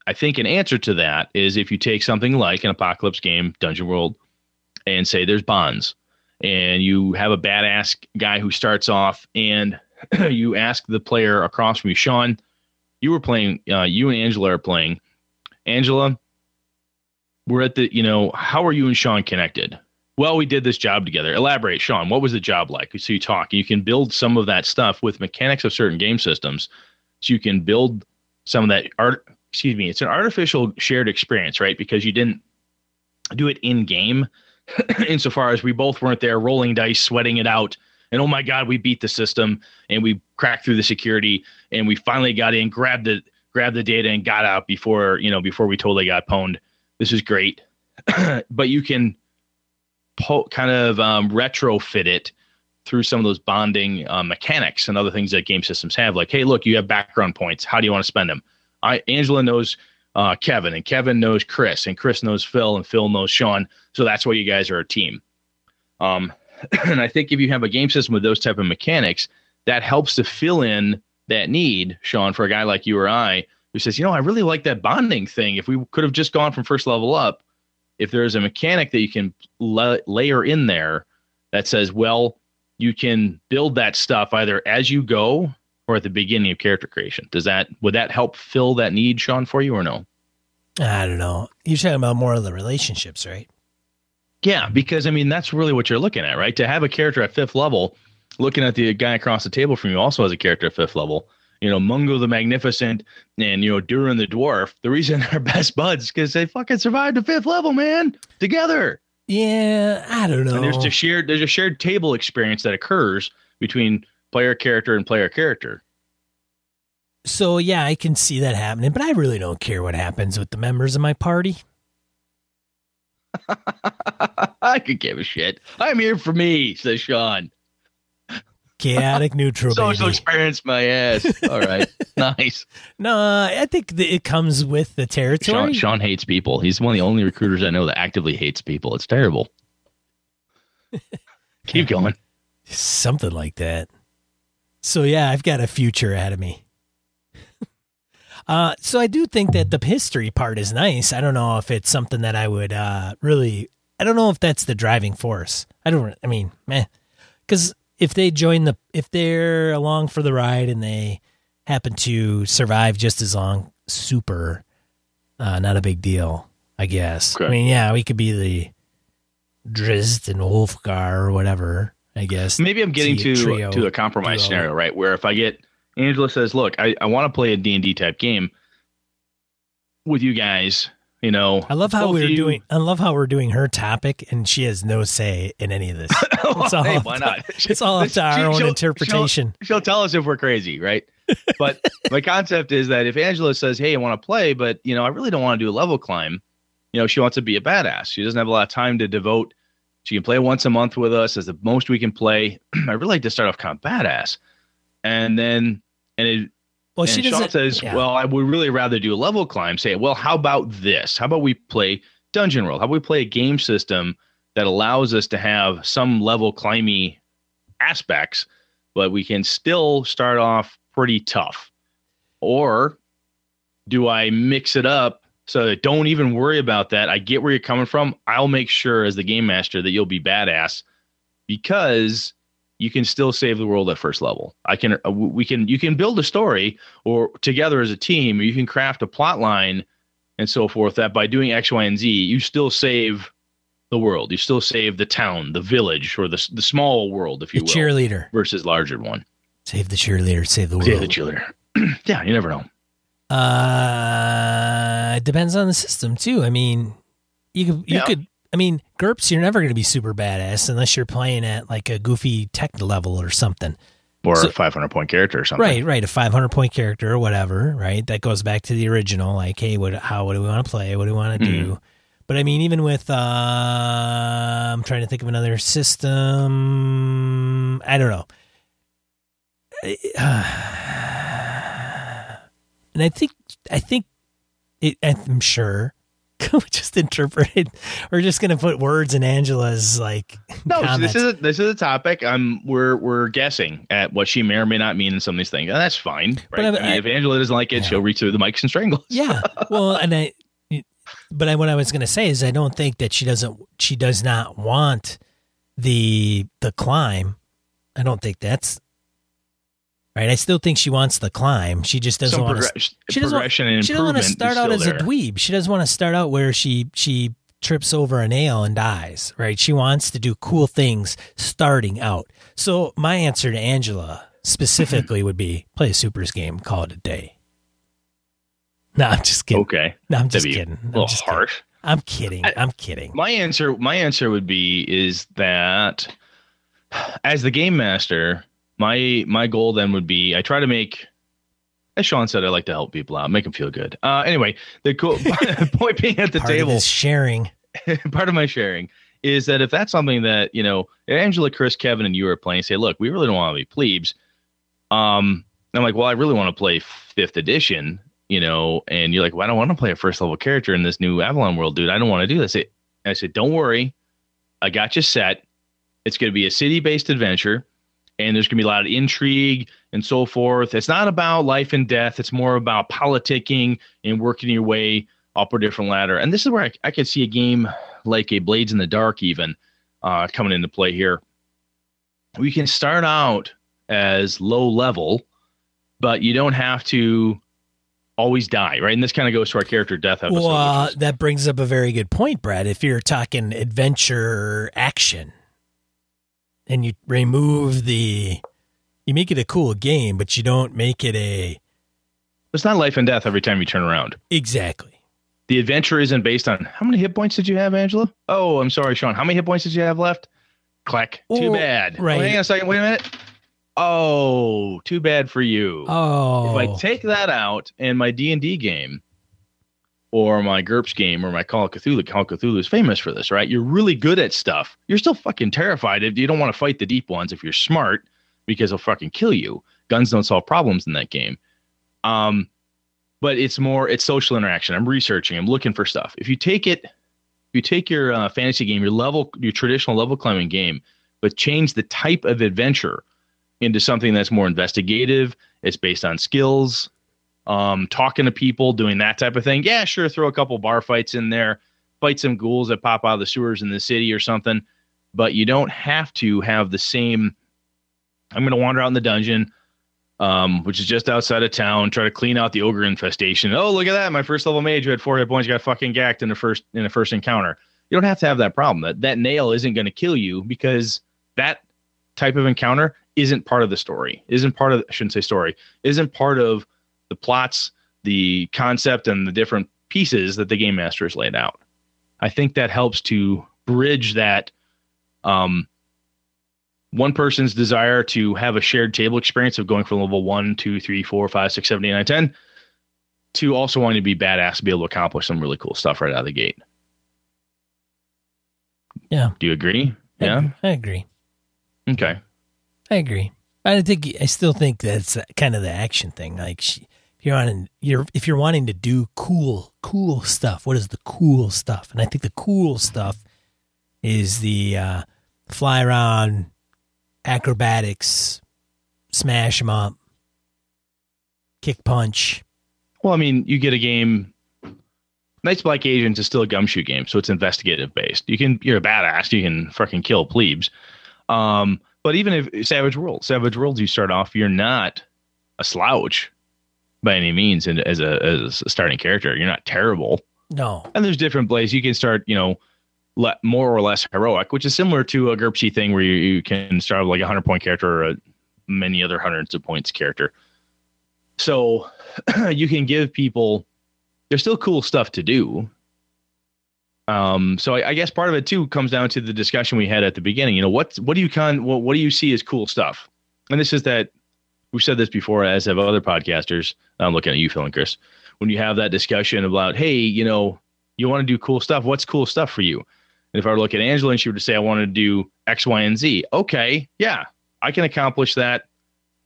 I think an answer to that is if you take something like an apocalypse game, Dungeon World, and say there's bonds, and you have a badass guy who starts off and you ask the player across from you, Sean, you were playing, uh, you and Angela are playing. Angela, we're at the, you know, how are you and Sean connected? Well, we did this job together. Elaborate, Sean. What was the job like? So you talk. You can build some of that stuff with mechanics of certain game systems. So you can build some of that art. Excuse me. It's an artificial shared experience, right? Because you didn't do it in game, insofar as we both weren't there rolling dice, sweating it out, and oh my god, we beat the system and we cracked through the security and we finally got in, grabbed the grabbed the data and got out before you know before we totally got pwned. This is great, but you can po- kind of um, retrofit it through some of those bonding uh, mechanics and other things that game systems have. Like, hey, look, you have background points. How do you want to spend them? I Angela knows uh, Kevin, and Kevin knows Chris, and Chris knows Phil, and Phil knows Sean. So that's why you guys are a team. Um, and I think if you have a game system with those type of mechanics, that helps to fill in that need, Sean, for a guy like you or I who says, you know, I really like that bonding thing. If we could have just gone from first level up, if there's a mechanic that you can la- layer in there that says, well, you can build that stuff either as you go or at the beginning of character creation. Does that would that help fill that need, Sean, for you or no? I don't know. You're talking about more of the relationships, right? Yeah, because I mean that's really what you're looking at, right? To have a character at fifth level, looking at the guy across the table from you also has a character at fifth level. You know, Mungo the Magnificent and you know Durin the Dwarf. The reason they're best buds because they fucking survived the fifth level, man, together. Yeah, I don't know. And there's a shared there's a shared table experience that occurs between player character and player character. So yeah, I can see that happening, but I really don't care what happens with the members of my party. I could give a shit. I'm here for me, says Sean. Chaotic neutral, Social baby. experience my ass. All right. nice. No, I think it comes with the Sean, territory. Sean hates people. He's one of the only recruiters I know that actively hates people. It's terrible. Keep going. Something like that. So yeah, I've got a future ahead of me. uh, so I do think that the history part is nice. I don't know if it's something that I would uh, really. I don't know if that's the driving force. I don't. I mean, meh. Because if they join the, if they're along for the ride and they happen to survive just as long, super. Uh, not a big deal, I guess. I mean, yeah, we could be the Drizzt and Wulfgar or whatever. I guess Maybe I'm getting to trio, to a compromise duo. scenario, right? Where if I get Angela says, "Look, I, I want to play a D&D type game with you guys," you know. I love how we're you- doing. I love how we're doing her topic, and she has no say in any of this. It's all hey, why to- not? It's all up to our She- own interpretation. She'll, she'll tell us if we're crazy, right? But my concept is that if Angela says, "Hey, I want to play, but you know, I really don't want to do a level climb," you know, she wants to be a badass. She doesn't have a lot of time to devote. She can play once a month with us as the most we can play. I really like to start off kind of badass, and then and it, Well, and she Sean says, yeah. "Well, I would really rather do a level climb." Say, "Well, how about this? How about we play dungeon world? How about we play a game system that allows us to have some level climby aspects, but we can still start off pretty tough? Or do I mix it up so that don't even worry about that? I get where you're coming from. I'll make sure as the game master that you'll be badass because you can still save the world at first level. I can uh, we can you can build a story or together as a team, or you can craft a plot line and so forth that by doing X, Y, and Z, you still save the world. You still save the town, the village, or the the small world, if you The will, cheerleader. versus larger one. Save the cheerleader. Save the world. Yeah, the cheerleader. yeah, you never know. Uh, it depends on the system too. I mean, you could, you Yeah. could. I mean, GURPS, you're never going to be super badass unless you're playing at like a goofy tech level or something. Or So- a 500 point character or something. Right, right. A 500 point character or whatever. Right. That goes back to the original. Like, hey, what? How? What do we want to play? What do we want to do? But I mean, even with, uh, I'm trying to think of another system. I don't know. and I think, I think, it, I'm sure. we just interpreted. We're just going to put words in Angela's like. No, comments. this is a, this is a topic. Um, we're we're guessing at what she may or may not mean in some of these things, and that's fine. But Right? I- I mean, I- if Angela doesn't like it, Yeah. she'll reach through the mics and strangle. yeah well and i but I, what i was going to say is i don't think that she doesn't she does not want the the climb i don't think that's right i still think she wants the climb she just doesn't want to she doesn't progression and she doesn't want to start out as a dweeb she doesn't want to start out where she she trips over a nail and dies right she wants to do cool things starting out so my answer to angela specifically would be play a supers game call it a day no i'm just kidding Okay, no, I'm just kidding. a I'm little just kidding. harsh. I'm kidding. I- I'm kidding. My answer, my answer would be is that as the game master, my my goal then would be I try to make. As Sean said, I like to help people out, make them feel good. Uh, anyway, the cool point being at the Part of table, this sharing. part of my sharing is that if that's something that you know angela chris kevin and you are playing say look we really don't want to be plebes um i'm like well i really want to play fifth edition you know and you're like well i don't want to play a first level character in this new avalon world dude i don't want to do this I- i said don't worry i got you set it's going to be a city based adventure and there's going to be a lot of intrigue and so forth it's not about life and death it's more about politicking and working your way up a different ladder. And this is where I, I could see a game like a Blades in the Dark even uh, coming into play here. We can start out as low level, but you don't have to always die, right? And this kind of goes to our character death episode. Well, uh, that brings up a very good point, Brad. If you're talking adventure action and you remove the, you make it a cool game, but you don't make it a, it's not life and death every time you turn around. exactly. The adventure isn't based on how many hit points did you have, Angela? Oh, I'm sorry, Sean. How many hit points did you have left? Clack. Too bad. right. Oh, hang on a second. Wait a minute. Oh, too bad for you. Oh, if I take that out in my D and D game, or my GURPS game, or my Call of Cthulhu, Call of Cthulhu is famous for this, right? You're really good at stuff. You're still fucking terrified if you don't want to fight the deep ones if you're smart, because they'll fucking kill you. Guns don't solve problems in that game. Um, but it's more it's social interaction. I'm researching. I'm looking for stuff. If you take it, if you take your uh, fantasy game, your level, your traditional level climbing game, but change the type of adventure into something that's more investigative. It's based on skills, um, talking to people, doing that type of thing. Yeah, sure, throw a couple bar fights in there, fight some ghouls that pop out of the sewers in the city or something. But you don't have to have the same. I'm going to wander out in the dungeon, um, which is just outside of town, try to clean out the ogre infestation. Oh, look at that! My first level mage who had four hit points got fucking gacked in the first in the first encounter. You don't have to have that problem. That that nail isn't going to kill you because that type of encounter isn't part of the story. Isn't part of I shouldn't say story. Isn't part of the plots, the concept, and the different pieces that the game master has laid out. I think that helps to bridge that um, one person's desire to have a shared table experience of going from level one, two, three, four, five, six, seven, eight, nine, ten, to also wanting to be badass, be able to accomplish some really cool stuff right out of the gate. Yeah. Do you agree? I- Yeah. I agree. Okay. I agree. I think I still think that's kind of the action thing. Like, she, you're on you're if you're wanting to do cool cool stuff what is the cool stuff and i think the cool stuff is the uh, fly around acrobatics smash them up kick punch Well, I mean, you get a game. Night's Black Agents is still a gumshoe game, so it's investigative based. You can you're a badass. You can freaking kill plebes. Um, but even if Savage World, Savage Worlds, you start off, you're not a slouch by any means, and as a as a starting character, you're not terrible. no And there's different plays. You can start, you know, le- more or less heroic, which is similar to a GURPSy thing where you, you can start with like a hundred point character or a many other hundreds of points character. So you can give people there's still cool stuff to do. Um, so I, I guess part of it too comes down to the discussion we had at the beginning. You know, what what do you con what, what do you see as cool stuff? And this is that we've said this before, as have other podcasters. I'm looking at you, Phil and Chris. When you have that discussion about, hey, you know, you want to do cool stuff. What's cool stuff for you? And if I were to look at Angela and she were to say, I want to do X, Y, and Z. Okay, yeah, I can accomplish that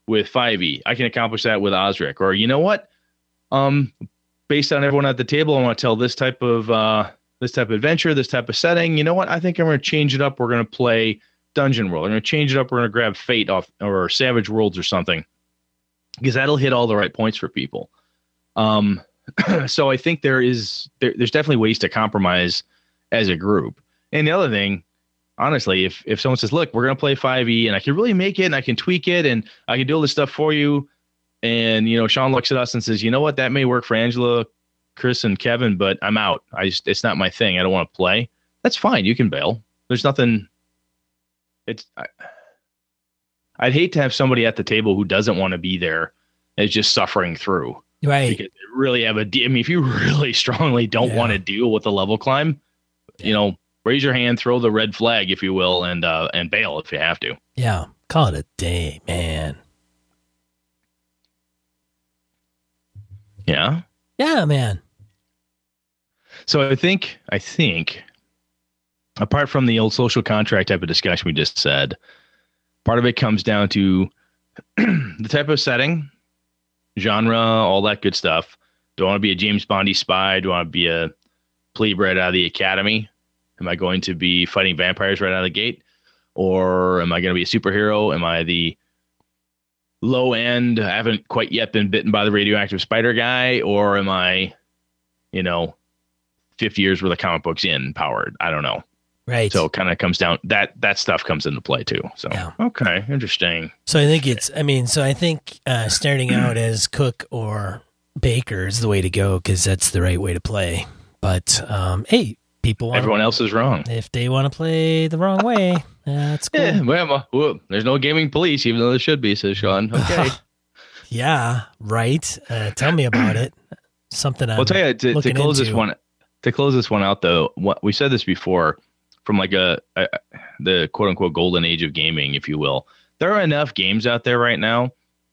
with 5e. I can accomplish that with Osric. Or you know what? Um, based on everyone at the table, I want to tell this type of uh, this type of adventure, this type of setting. You know what? I think I'm going to change it up. We're going to play Dungeon World. I'm going to change it up. We're going to grab Fate off or Savage Worlds or something because that'll hit all the right points for people. Um, so I think there is there, there's definitely ways to compromise as a group. And the other thing, honestly, if if someone says, "Look, we're to play 5e, and I can really make it, and I can tweak it, and I can do all this stuff for you," and you know, Sean looks at us and says, "You know what? That may work for Angela, Chris, and Kevin, but I'm out. I just it's not my thing. I don't want to play." That's fine. You can bail. There's nothing. It's. I, I'd hate to have somebody at the table who doesn't want to be there, is just suffering through right because they really have a. I mean, if you really strongly don't Yeah. want to deal with the level climb, you know, raise your hand, throw the red flag, if you will, and uh, and bail if you have to. yeah call it a day man Yeah. yeah man So I think I think apart from the old social contract type of discussion we just said, part of it comes down to the type of setting, genre, all that good stuff. Do I want to be a James Bondy spy? Do I want to be a plebe right out of the academy? Am I going to be fighting vampires right out of the gate? Or am I going to be a superhero? Am I the low end? I haven't quite yet been bitten by the radioactive spider guy, or am I, you know, 50 years worth of comic books in powered. I don't know. Right So it kind of comes down that that stuff comes into play too. So Yeah. okay, interesting. So I think it's. I mean, so I think uh, starting out as cook or baker is the way to go because that's the right way to play. But um, hey, people want Everyone else is wrong. if they want to play the wrong way, that's cool. Yeah, well, well, there's no gaming police, even though there should be, says Sean. Okay. Yeah, right. Uh, tell me about it. Something I'll tell you to, to close this one. To close this one out, though, what we said this before, from like a, a the quote unquote golden age of gaming, if you will. There are enough games out there right now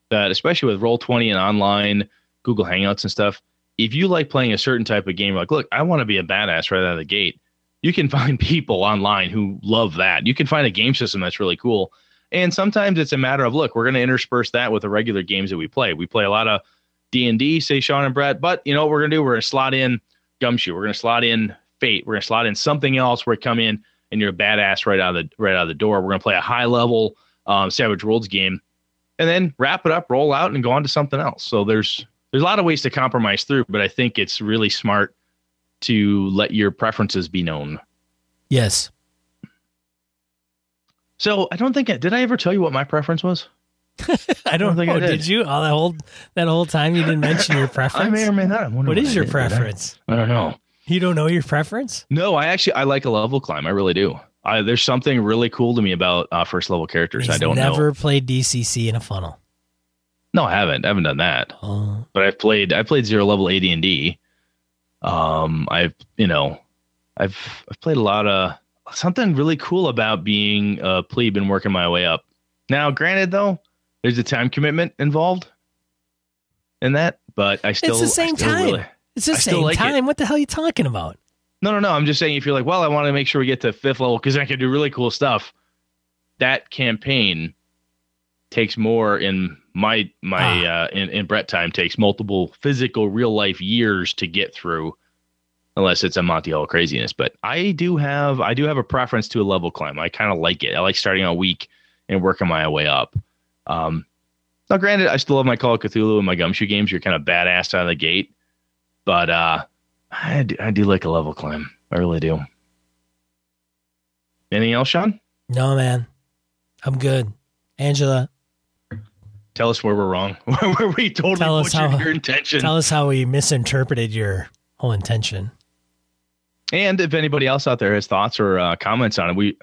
that, especially with Roll Twenty and online Google Hangouts and stuff, if you like playing a certain type of game, like, look, I want to be a badass right out of the gate. You can find people online who love that. You can find a game system that's really cool. And sometimes it's a matter of, look, we're going to intersperse that with the regular games that we play. We play a lot of D and D, say Sean and Brett. But you know what we're gonna do? We're gonna slot in Gumshoe. We're gonna slot in Fate. We're gonna slot in something else where you come in and you're a badass right out of the right out of the door. We're gonna play a high level um, Savage Worlds game, and then wrap it up, roll out, and go on to something else. So there's there's a lot of ways to compromise through, but I think it's really smart to let your preferences be known. yes. So I don't think I, did I ever tell you what my preference was? I don't think I know. did. Did. you? All that whole that whole time you didn't mention your preference. I may or may not. I what is your did, did I? preference? I don't know. You don't know your preference? No, I actually I like a level climb. I really do. I, there's something really cool to me about uh, first level characters. He's I don't never know. played DCC in a funnel. No, I haven't. I haven't done that. Oh, But I've played. I played zero level AD and D. Um, I've you know, I've I've played a lot of something really cool about being a plebe and working my way up. Now, granted though, there's a time commitment involved in that, but I still it's the same time. really- it's the I same like it. time. What the hell are you talking about? No, no, no. I'm just saying if you're like, well, I want to make sure we get to fifth level because I can do really cool stuff. That campaign takes more in my my Ah. uh, in, in Brett time takes multiple physical real life years to get through, unless it's a Monty Hall craziness. But I do have I do have a preference to a level climb. I kind of like it. I like starting out weak and working my way up. Um, now, granted, I still love my Call of Cthulhu and my Gumshoe games. You're kind of badass out of the gate, but uh, I do, I do like a level climb. I really do. Anything else, Sean? No, man. I'm good. Angela, Tell us where we're wrong. where we totally Tell us how- your intention. tell us how we misinterpreted your whole intention. and if anybody else out there has thoughts or uh, comments on it, we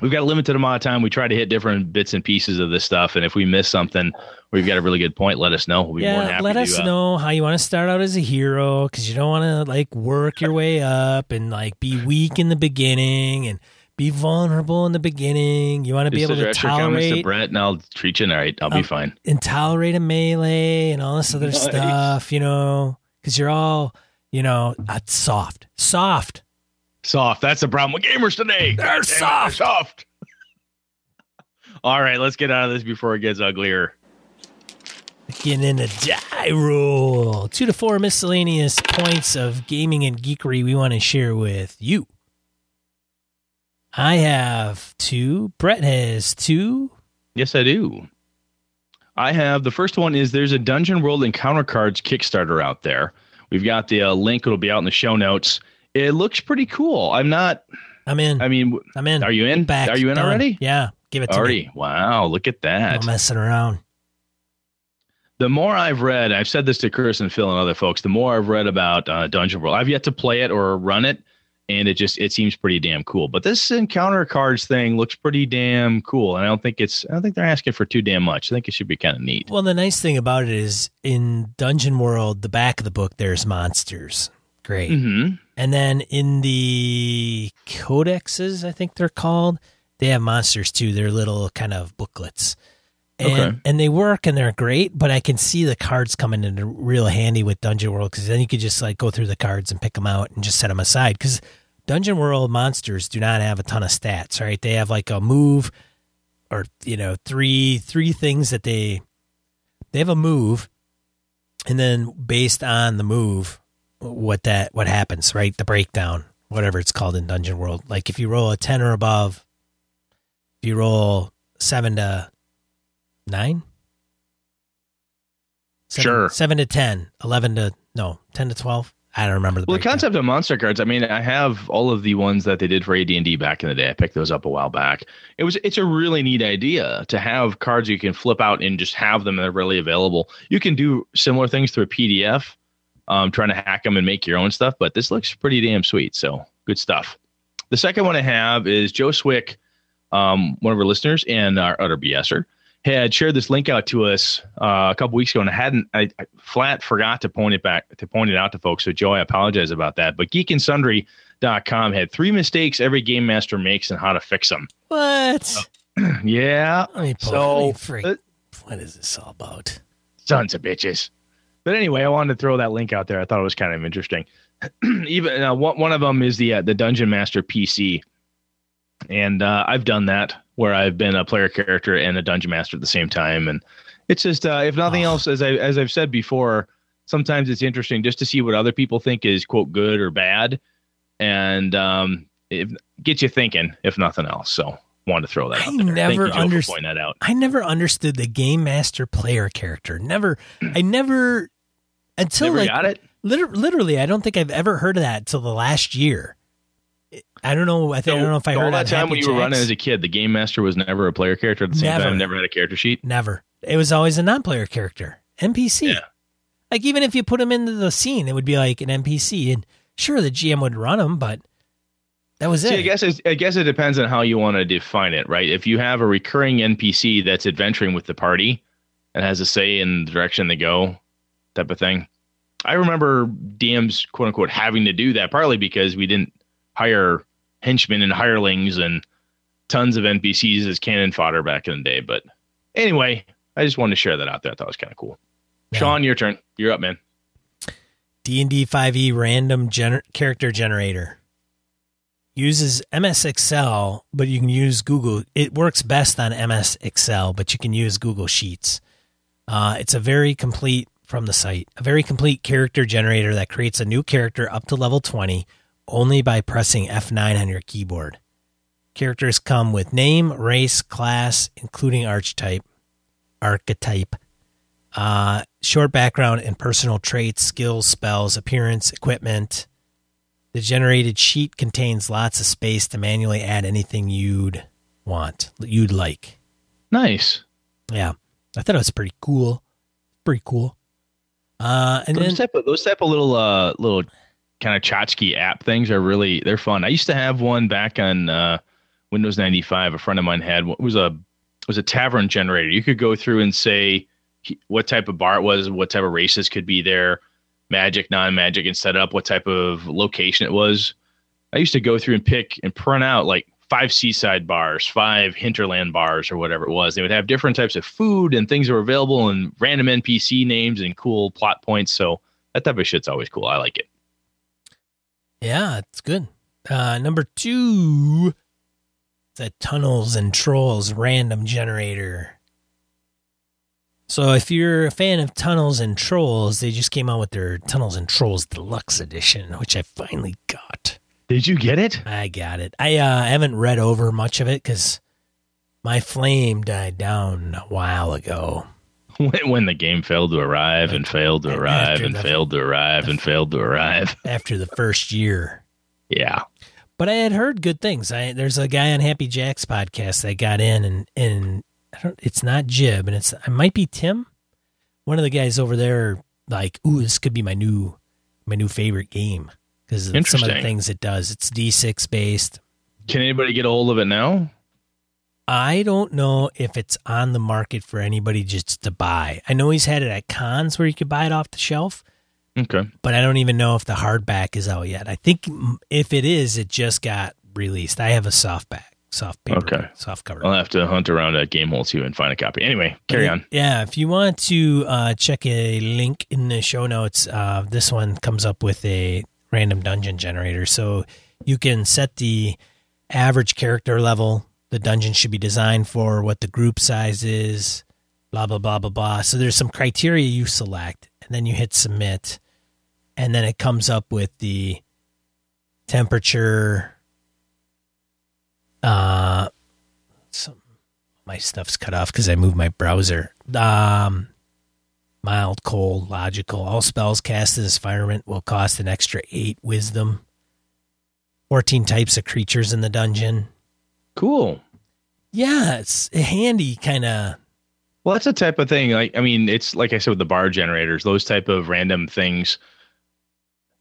we've got a limited amount of time. We try to hit different bits and pieces of this stuff, and if we miss something or you've got a really good point, let us know. We'll be more than Yeah, happy let to, us uh, know how you want to start out as a hero because you don't want to like work your way up and like be weak in the beginning and be vulnerable in the beginning. You want to be able to address your comments to tolerate Brett, and I'll treat you. All right, I'll be Um, fine. and tolerate a melee and all this other Nice. stuff, you know, because you're all, you know, uh, soft, soft. Soft. That's the problem with gamers today. They're damn it, soft. soft. All right, let's get out of this before it gets uglier. Getting into die roll. Two to four miscellaneous points of gaming and geekery we want to share with you. I have two. Brett has two. Yes, I do. I have the first one is there's a Dungeon World Encounter Cards Kickstarter out there. We've got the uh, link; it'll be out in the show notes. It looks pretty cool. I'm not. I'm in. I mean, I'm in. are you in? Back. Are you in done. already? Yeah. Give it to Already? me. Wow! Look at that. No messing around. the more I've read, I've said this to Chris and Phil and other folks. The more I've read about uh, Dungeon World, I've yet to play it or run it, and it just it seems pretty damn cool. But this encounter cards thing looks pretty damn cool, and I don't think it's I don't think they're asking for too damn much. I think it should be kind of neat. Well, the nice thing about it is in Dungeon World, the back of the book, there's monsters. Great. hmm And then in the codexes, I think they're called, they have monsters too. They're little kind of booklets. And, Okay. and they work and they're great, but I can see the cards coming in real handy with Dungeon World because then you could just like go through the cards and pick them out and just set them aside. Because Dungeon World monsters do not have a ton of stats, right? They have like a move or you know three three things that they they have a move, and then based on the move, what that what happens, right? The breakdown, whatever it's called in Dungeon World. Like if you roll a ten or above, if you roll seven to nine, Seven- Sure. seven to 10, 11 to no, ten to twelve. I don't remember the. Well, the concept of monster cards. I mean, I have all of the ones that they did for AD and D back in the day. I picked those up a while back. It was it's a really neat idea to have cards you can flip out and just have them and they're really available. You can do similar things through a PDF, um, trying to hack them and make your own stuff. But this looks pretty damn sweet. So good stuff. The second one I have is Joe Swick, um, one of our listeners and our utter BSer, had shared this link out to us uh, a couple weeks ago, and I hadn't. I, I flat forgot to point it back to point it out to folks. So Joe, I apologize about that. But geekandsundry.com had three mistakes every game master makes and how to fix them. What? Yeah, Let me pull. So, let me freak. uh, what is this all about? sons of bitches. But anyway, I wanted to throw that link out there. I thought it was kind of interesting. Even uh, one one of them is the uh, the Dungeon Master PC, and uh, I've done that where I've been a player character and a dungeon master at the same time, and it's just uh, if nothing Oh. else, as I as I've said before, sometimes it's interesting just to see what other people think is quote good or bad, and um, it gets you thinking if nothing else. So wanted to throw that I out there. never Thank you, Joe, underst- for pointing that out. I never understood the game master player character. Never. I never until Never like got it. liter- literally. I don't think I've ever heard of that till the last year. I don't know. I think I don't know if I all heard that time Happy when you were running as a kid, the game master was never a player character at the same Never. time. Never had a character sheet. Never. It was always a non-player character, NPC. Yeah. Like even if you put him into the scene, it would be like an NPC, and sure the GM would run him, but that was See, it. I guess it's, I guess it depends on how you want to define it, right? If you have a recurring NPC that's adventuring with the party and has a say in the direction they go, type of thing. I remember DMs quote unquote having to do that partly because we didn't hire henchmen and hirelings and tons of NPCs as cannon fodder back in the day. But anyway, I just wanted to share that out there. I thought it was kind of cool. Yeah. Sean, your turn. You're up, man. D and D five E random gener- character generator. uses MS Excel, but you can use Google. It works best on MS Excel, but you can use Google Sheets. Uh, it's a very complete from the site, a very complete character generator that creates a new character up to level 20 only by pressing F9 on your keyboard. Characters come with name, race, class, including archetype, archetype, uh, short background and personal traits, skills, spells, appearance, equipment. The generated sheet contains lots of space to manually add anything you'd want, you'd like. Nice. Yeah, I thought it was pretty cool. Pretty cool. Uh, and those then type of those type of little uh little kind of tchotchke app things are really they're fun. I used to have one back on uh, Windows 95. A friend of mine had what was a was a tavern generator. You could go through and say what type of bar it was, what type of races could be there, magic, non-magic, and set up what type of location it was. I used to go through and pick and print out like five seaside bars, five hinterland bars, or whatever it was. They would have different types of food and things that were available and random NPC names and cool plot points. So that type of shit's always cool. I like it. Yeah, it's good. Uh, number two, the Tunnels and Trolls random generator. So if you're a fan of Tunnels and Trolls, they just came out with their Tunnels and Trolls Deluxe Edition, which I finally got. Did you get it? I got it. I uh, haven't read over much of it because my flame died down a while ago. When, when the game failed to arrive and failed to arrive and the- failed to arrive and failed to arrive. After the first year. Yeah. But I had heard good things. I there's a guy on Happy Jack's podcast that got in and and I don't it's not Jib and it's it might be Tim. One of the guys over there like, "Ooh, this could be my new my new favorite game." Because some of the things it does. It's D6 based. Can anybody get a hold of it now? I don't know if it's on the market for anybody just to buy. I know he's had it at cons where you could buy it off the shelf, Okay. but I don't even know if the hardback is out yet. I think if it is, it just got released. I have a softback, soft paper, Okay. soft cover. I'll have to hunt around at Gamehole too and find a copy. Anyway, carry on. Yeah, if you want to uh, check a link in the show notes, uh, this one comes up with a random dungeon generator. So you can set the average character level the dungeon should be designed for, what the group size is, blah, blah, blah, blah, blah. So there's some criteria you select, and then you hit submit, and then it comes up with the temperature. Uh, some my stuff's cut off because I moved my browser. Um, mild, cold, logical. All spells cast in this Firement will cost an extra eight wisdom. 14 types of creatures in the dungeon. Cool. Yeah, it's a handy kind of. Well, that's the type of thing. Like, I mean, it's like I said with the bar generators, those type of random things.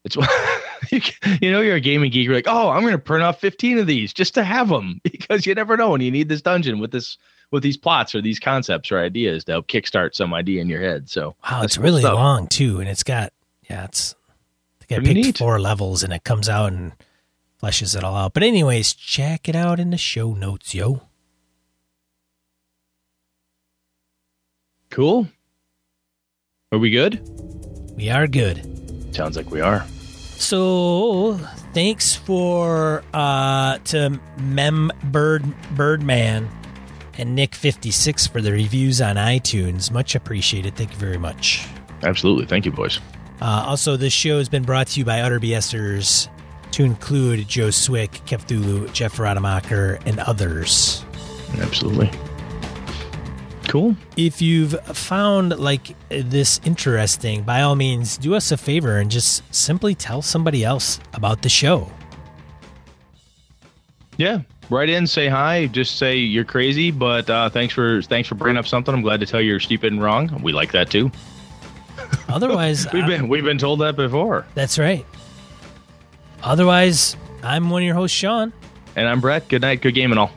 It's you, you know, you're a gaming geek. You're like, oh, I'm going to print off 15 of these just to have them because you never know when you need this dungeon with this with these plots or these concepts or ideas to help kickstart some idea in your head. So Wow, it's really stuff. long too, and it's got yeah, it's I think I Pretty picked neat. four levels, and it comes out and fleshes it all out. But anyways, check it out in the show notes, yo. Cool. Are we good? We are good. Sounds like we are. So thanks for uh to Mem Bird Birdman and Nick fifty six for the reviews on iTunes. Much appreciated. Thank you very much. Absolutely. Thank you, boys. Uh, also, this show has been brought to you by Utter BSers, to include Joe Swick, Kevthulu, Jeff Rademacher, and others. Absolutely. Cool. If you've found like this interesting, by all means, do us a favor and just simply tell somebody else about the show. Yeah, write in, say hi, just say you're crazy, but uh, thanks for thanks for bringing up something. I'm glad to tell you you're stupid and wrong. We like that too. Otherwise, We've been we've been told that before. that's right. Otherwise, I'm one of your hosts, Sean. And I'm Brett. Good night. Good game and all.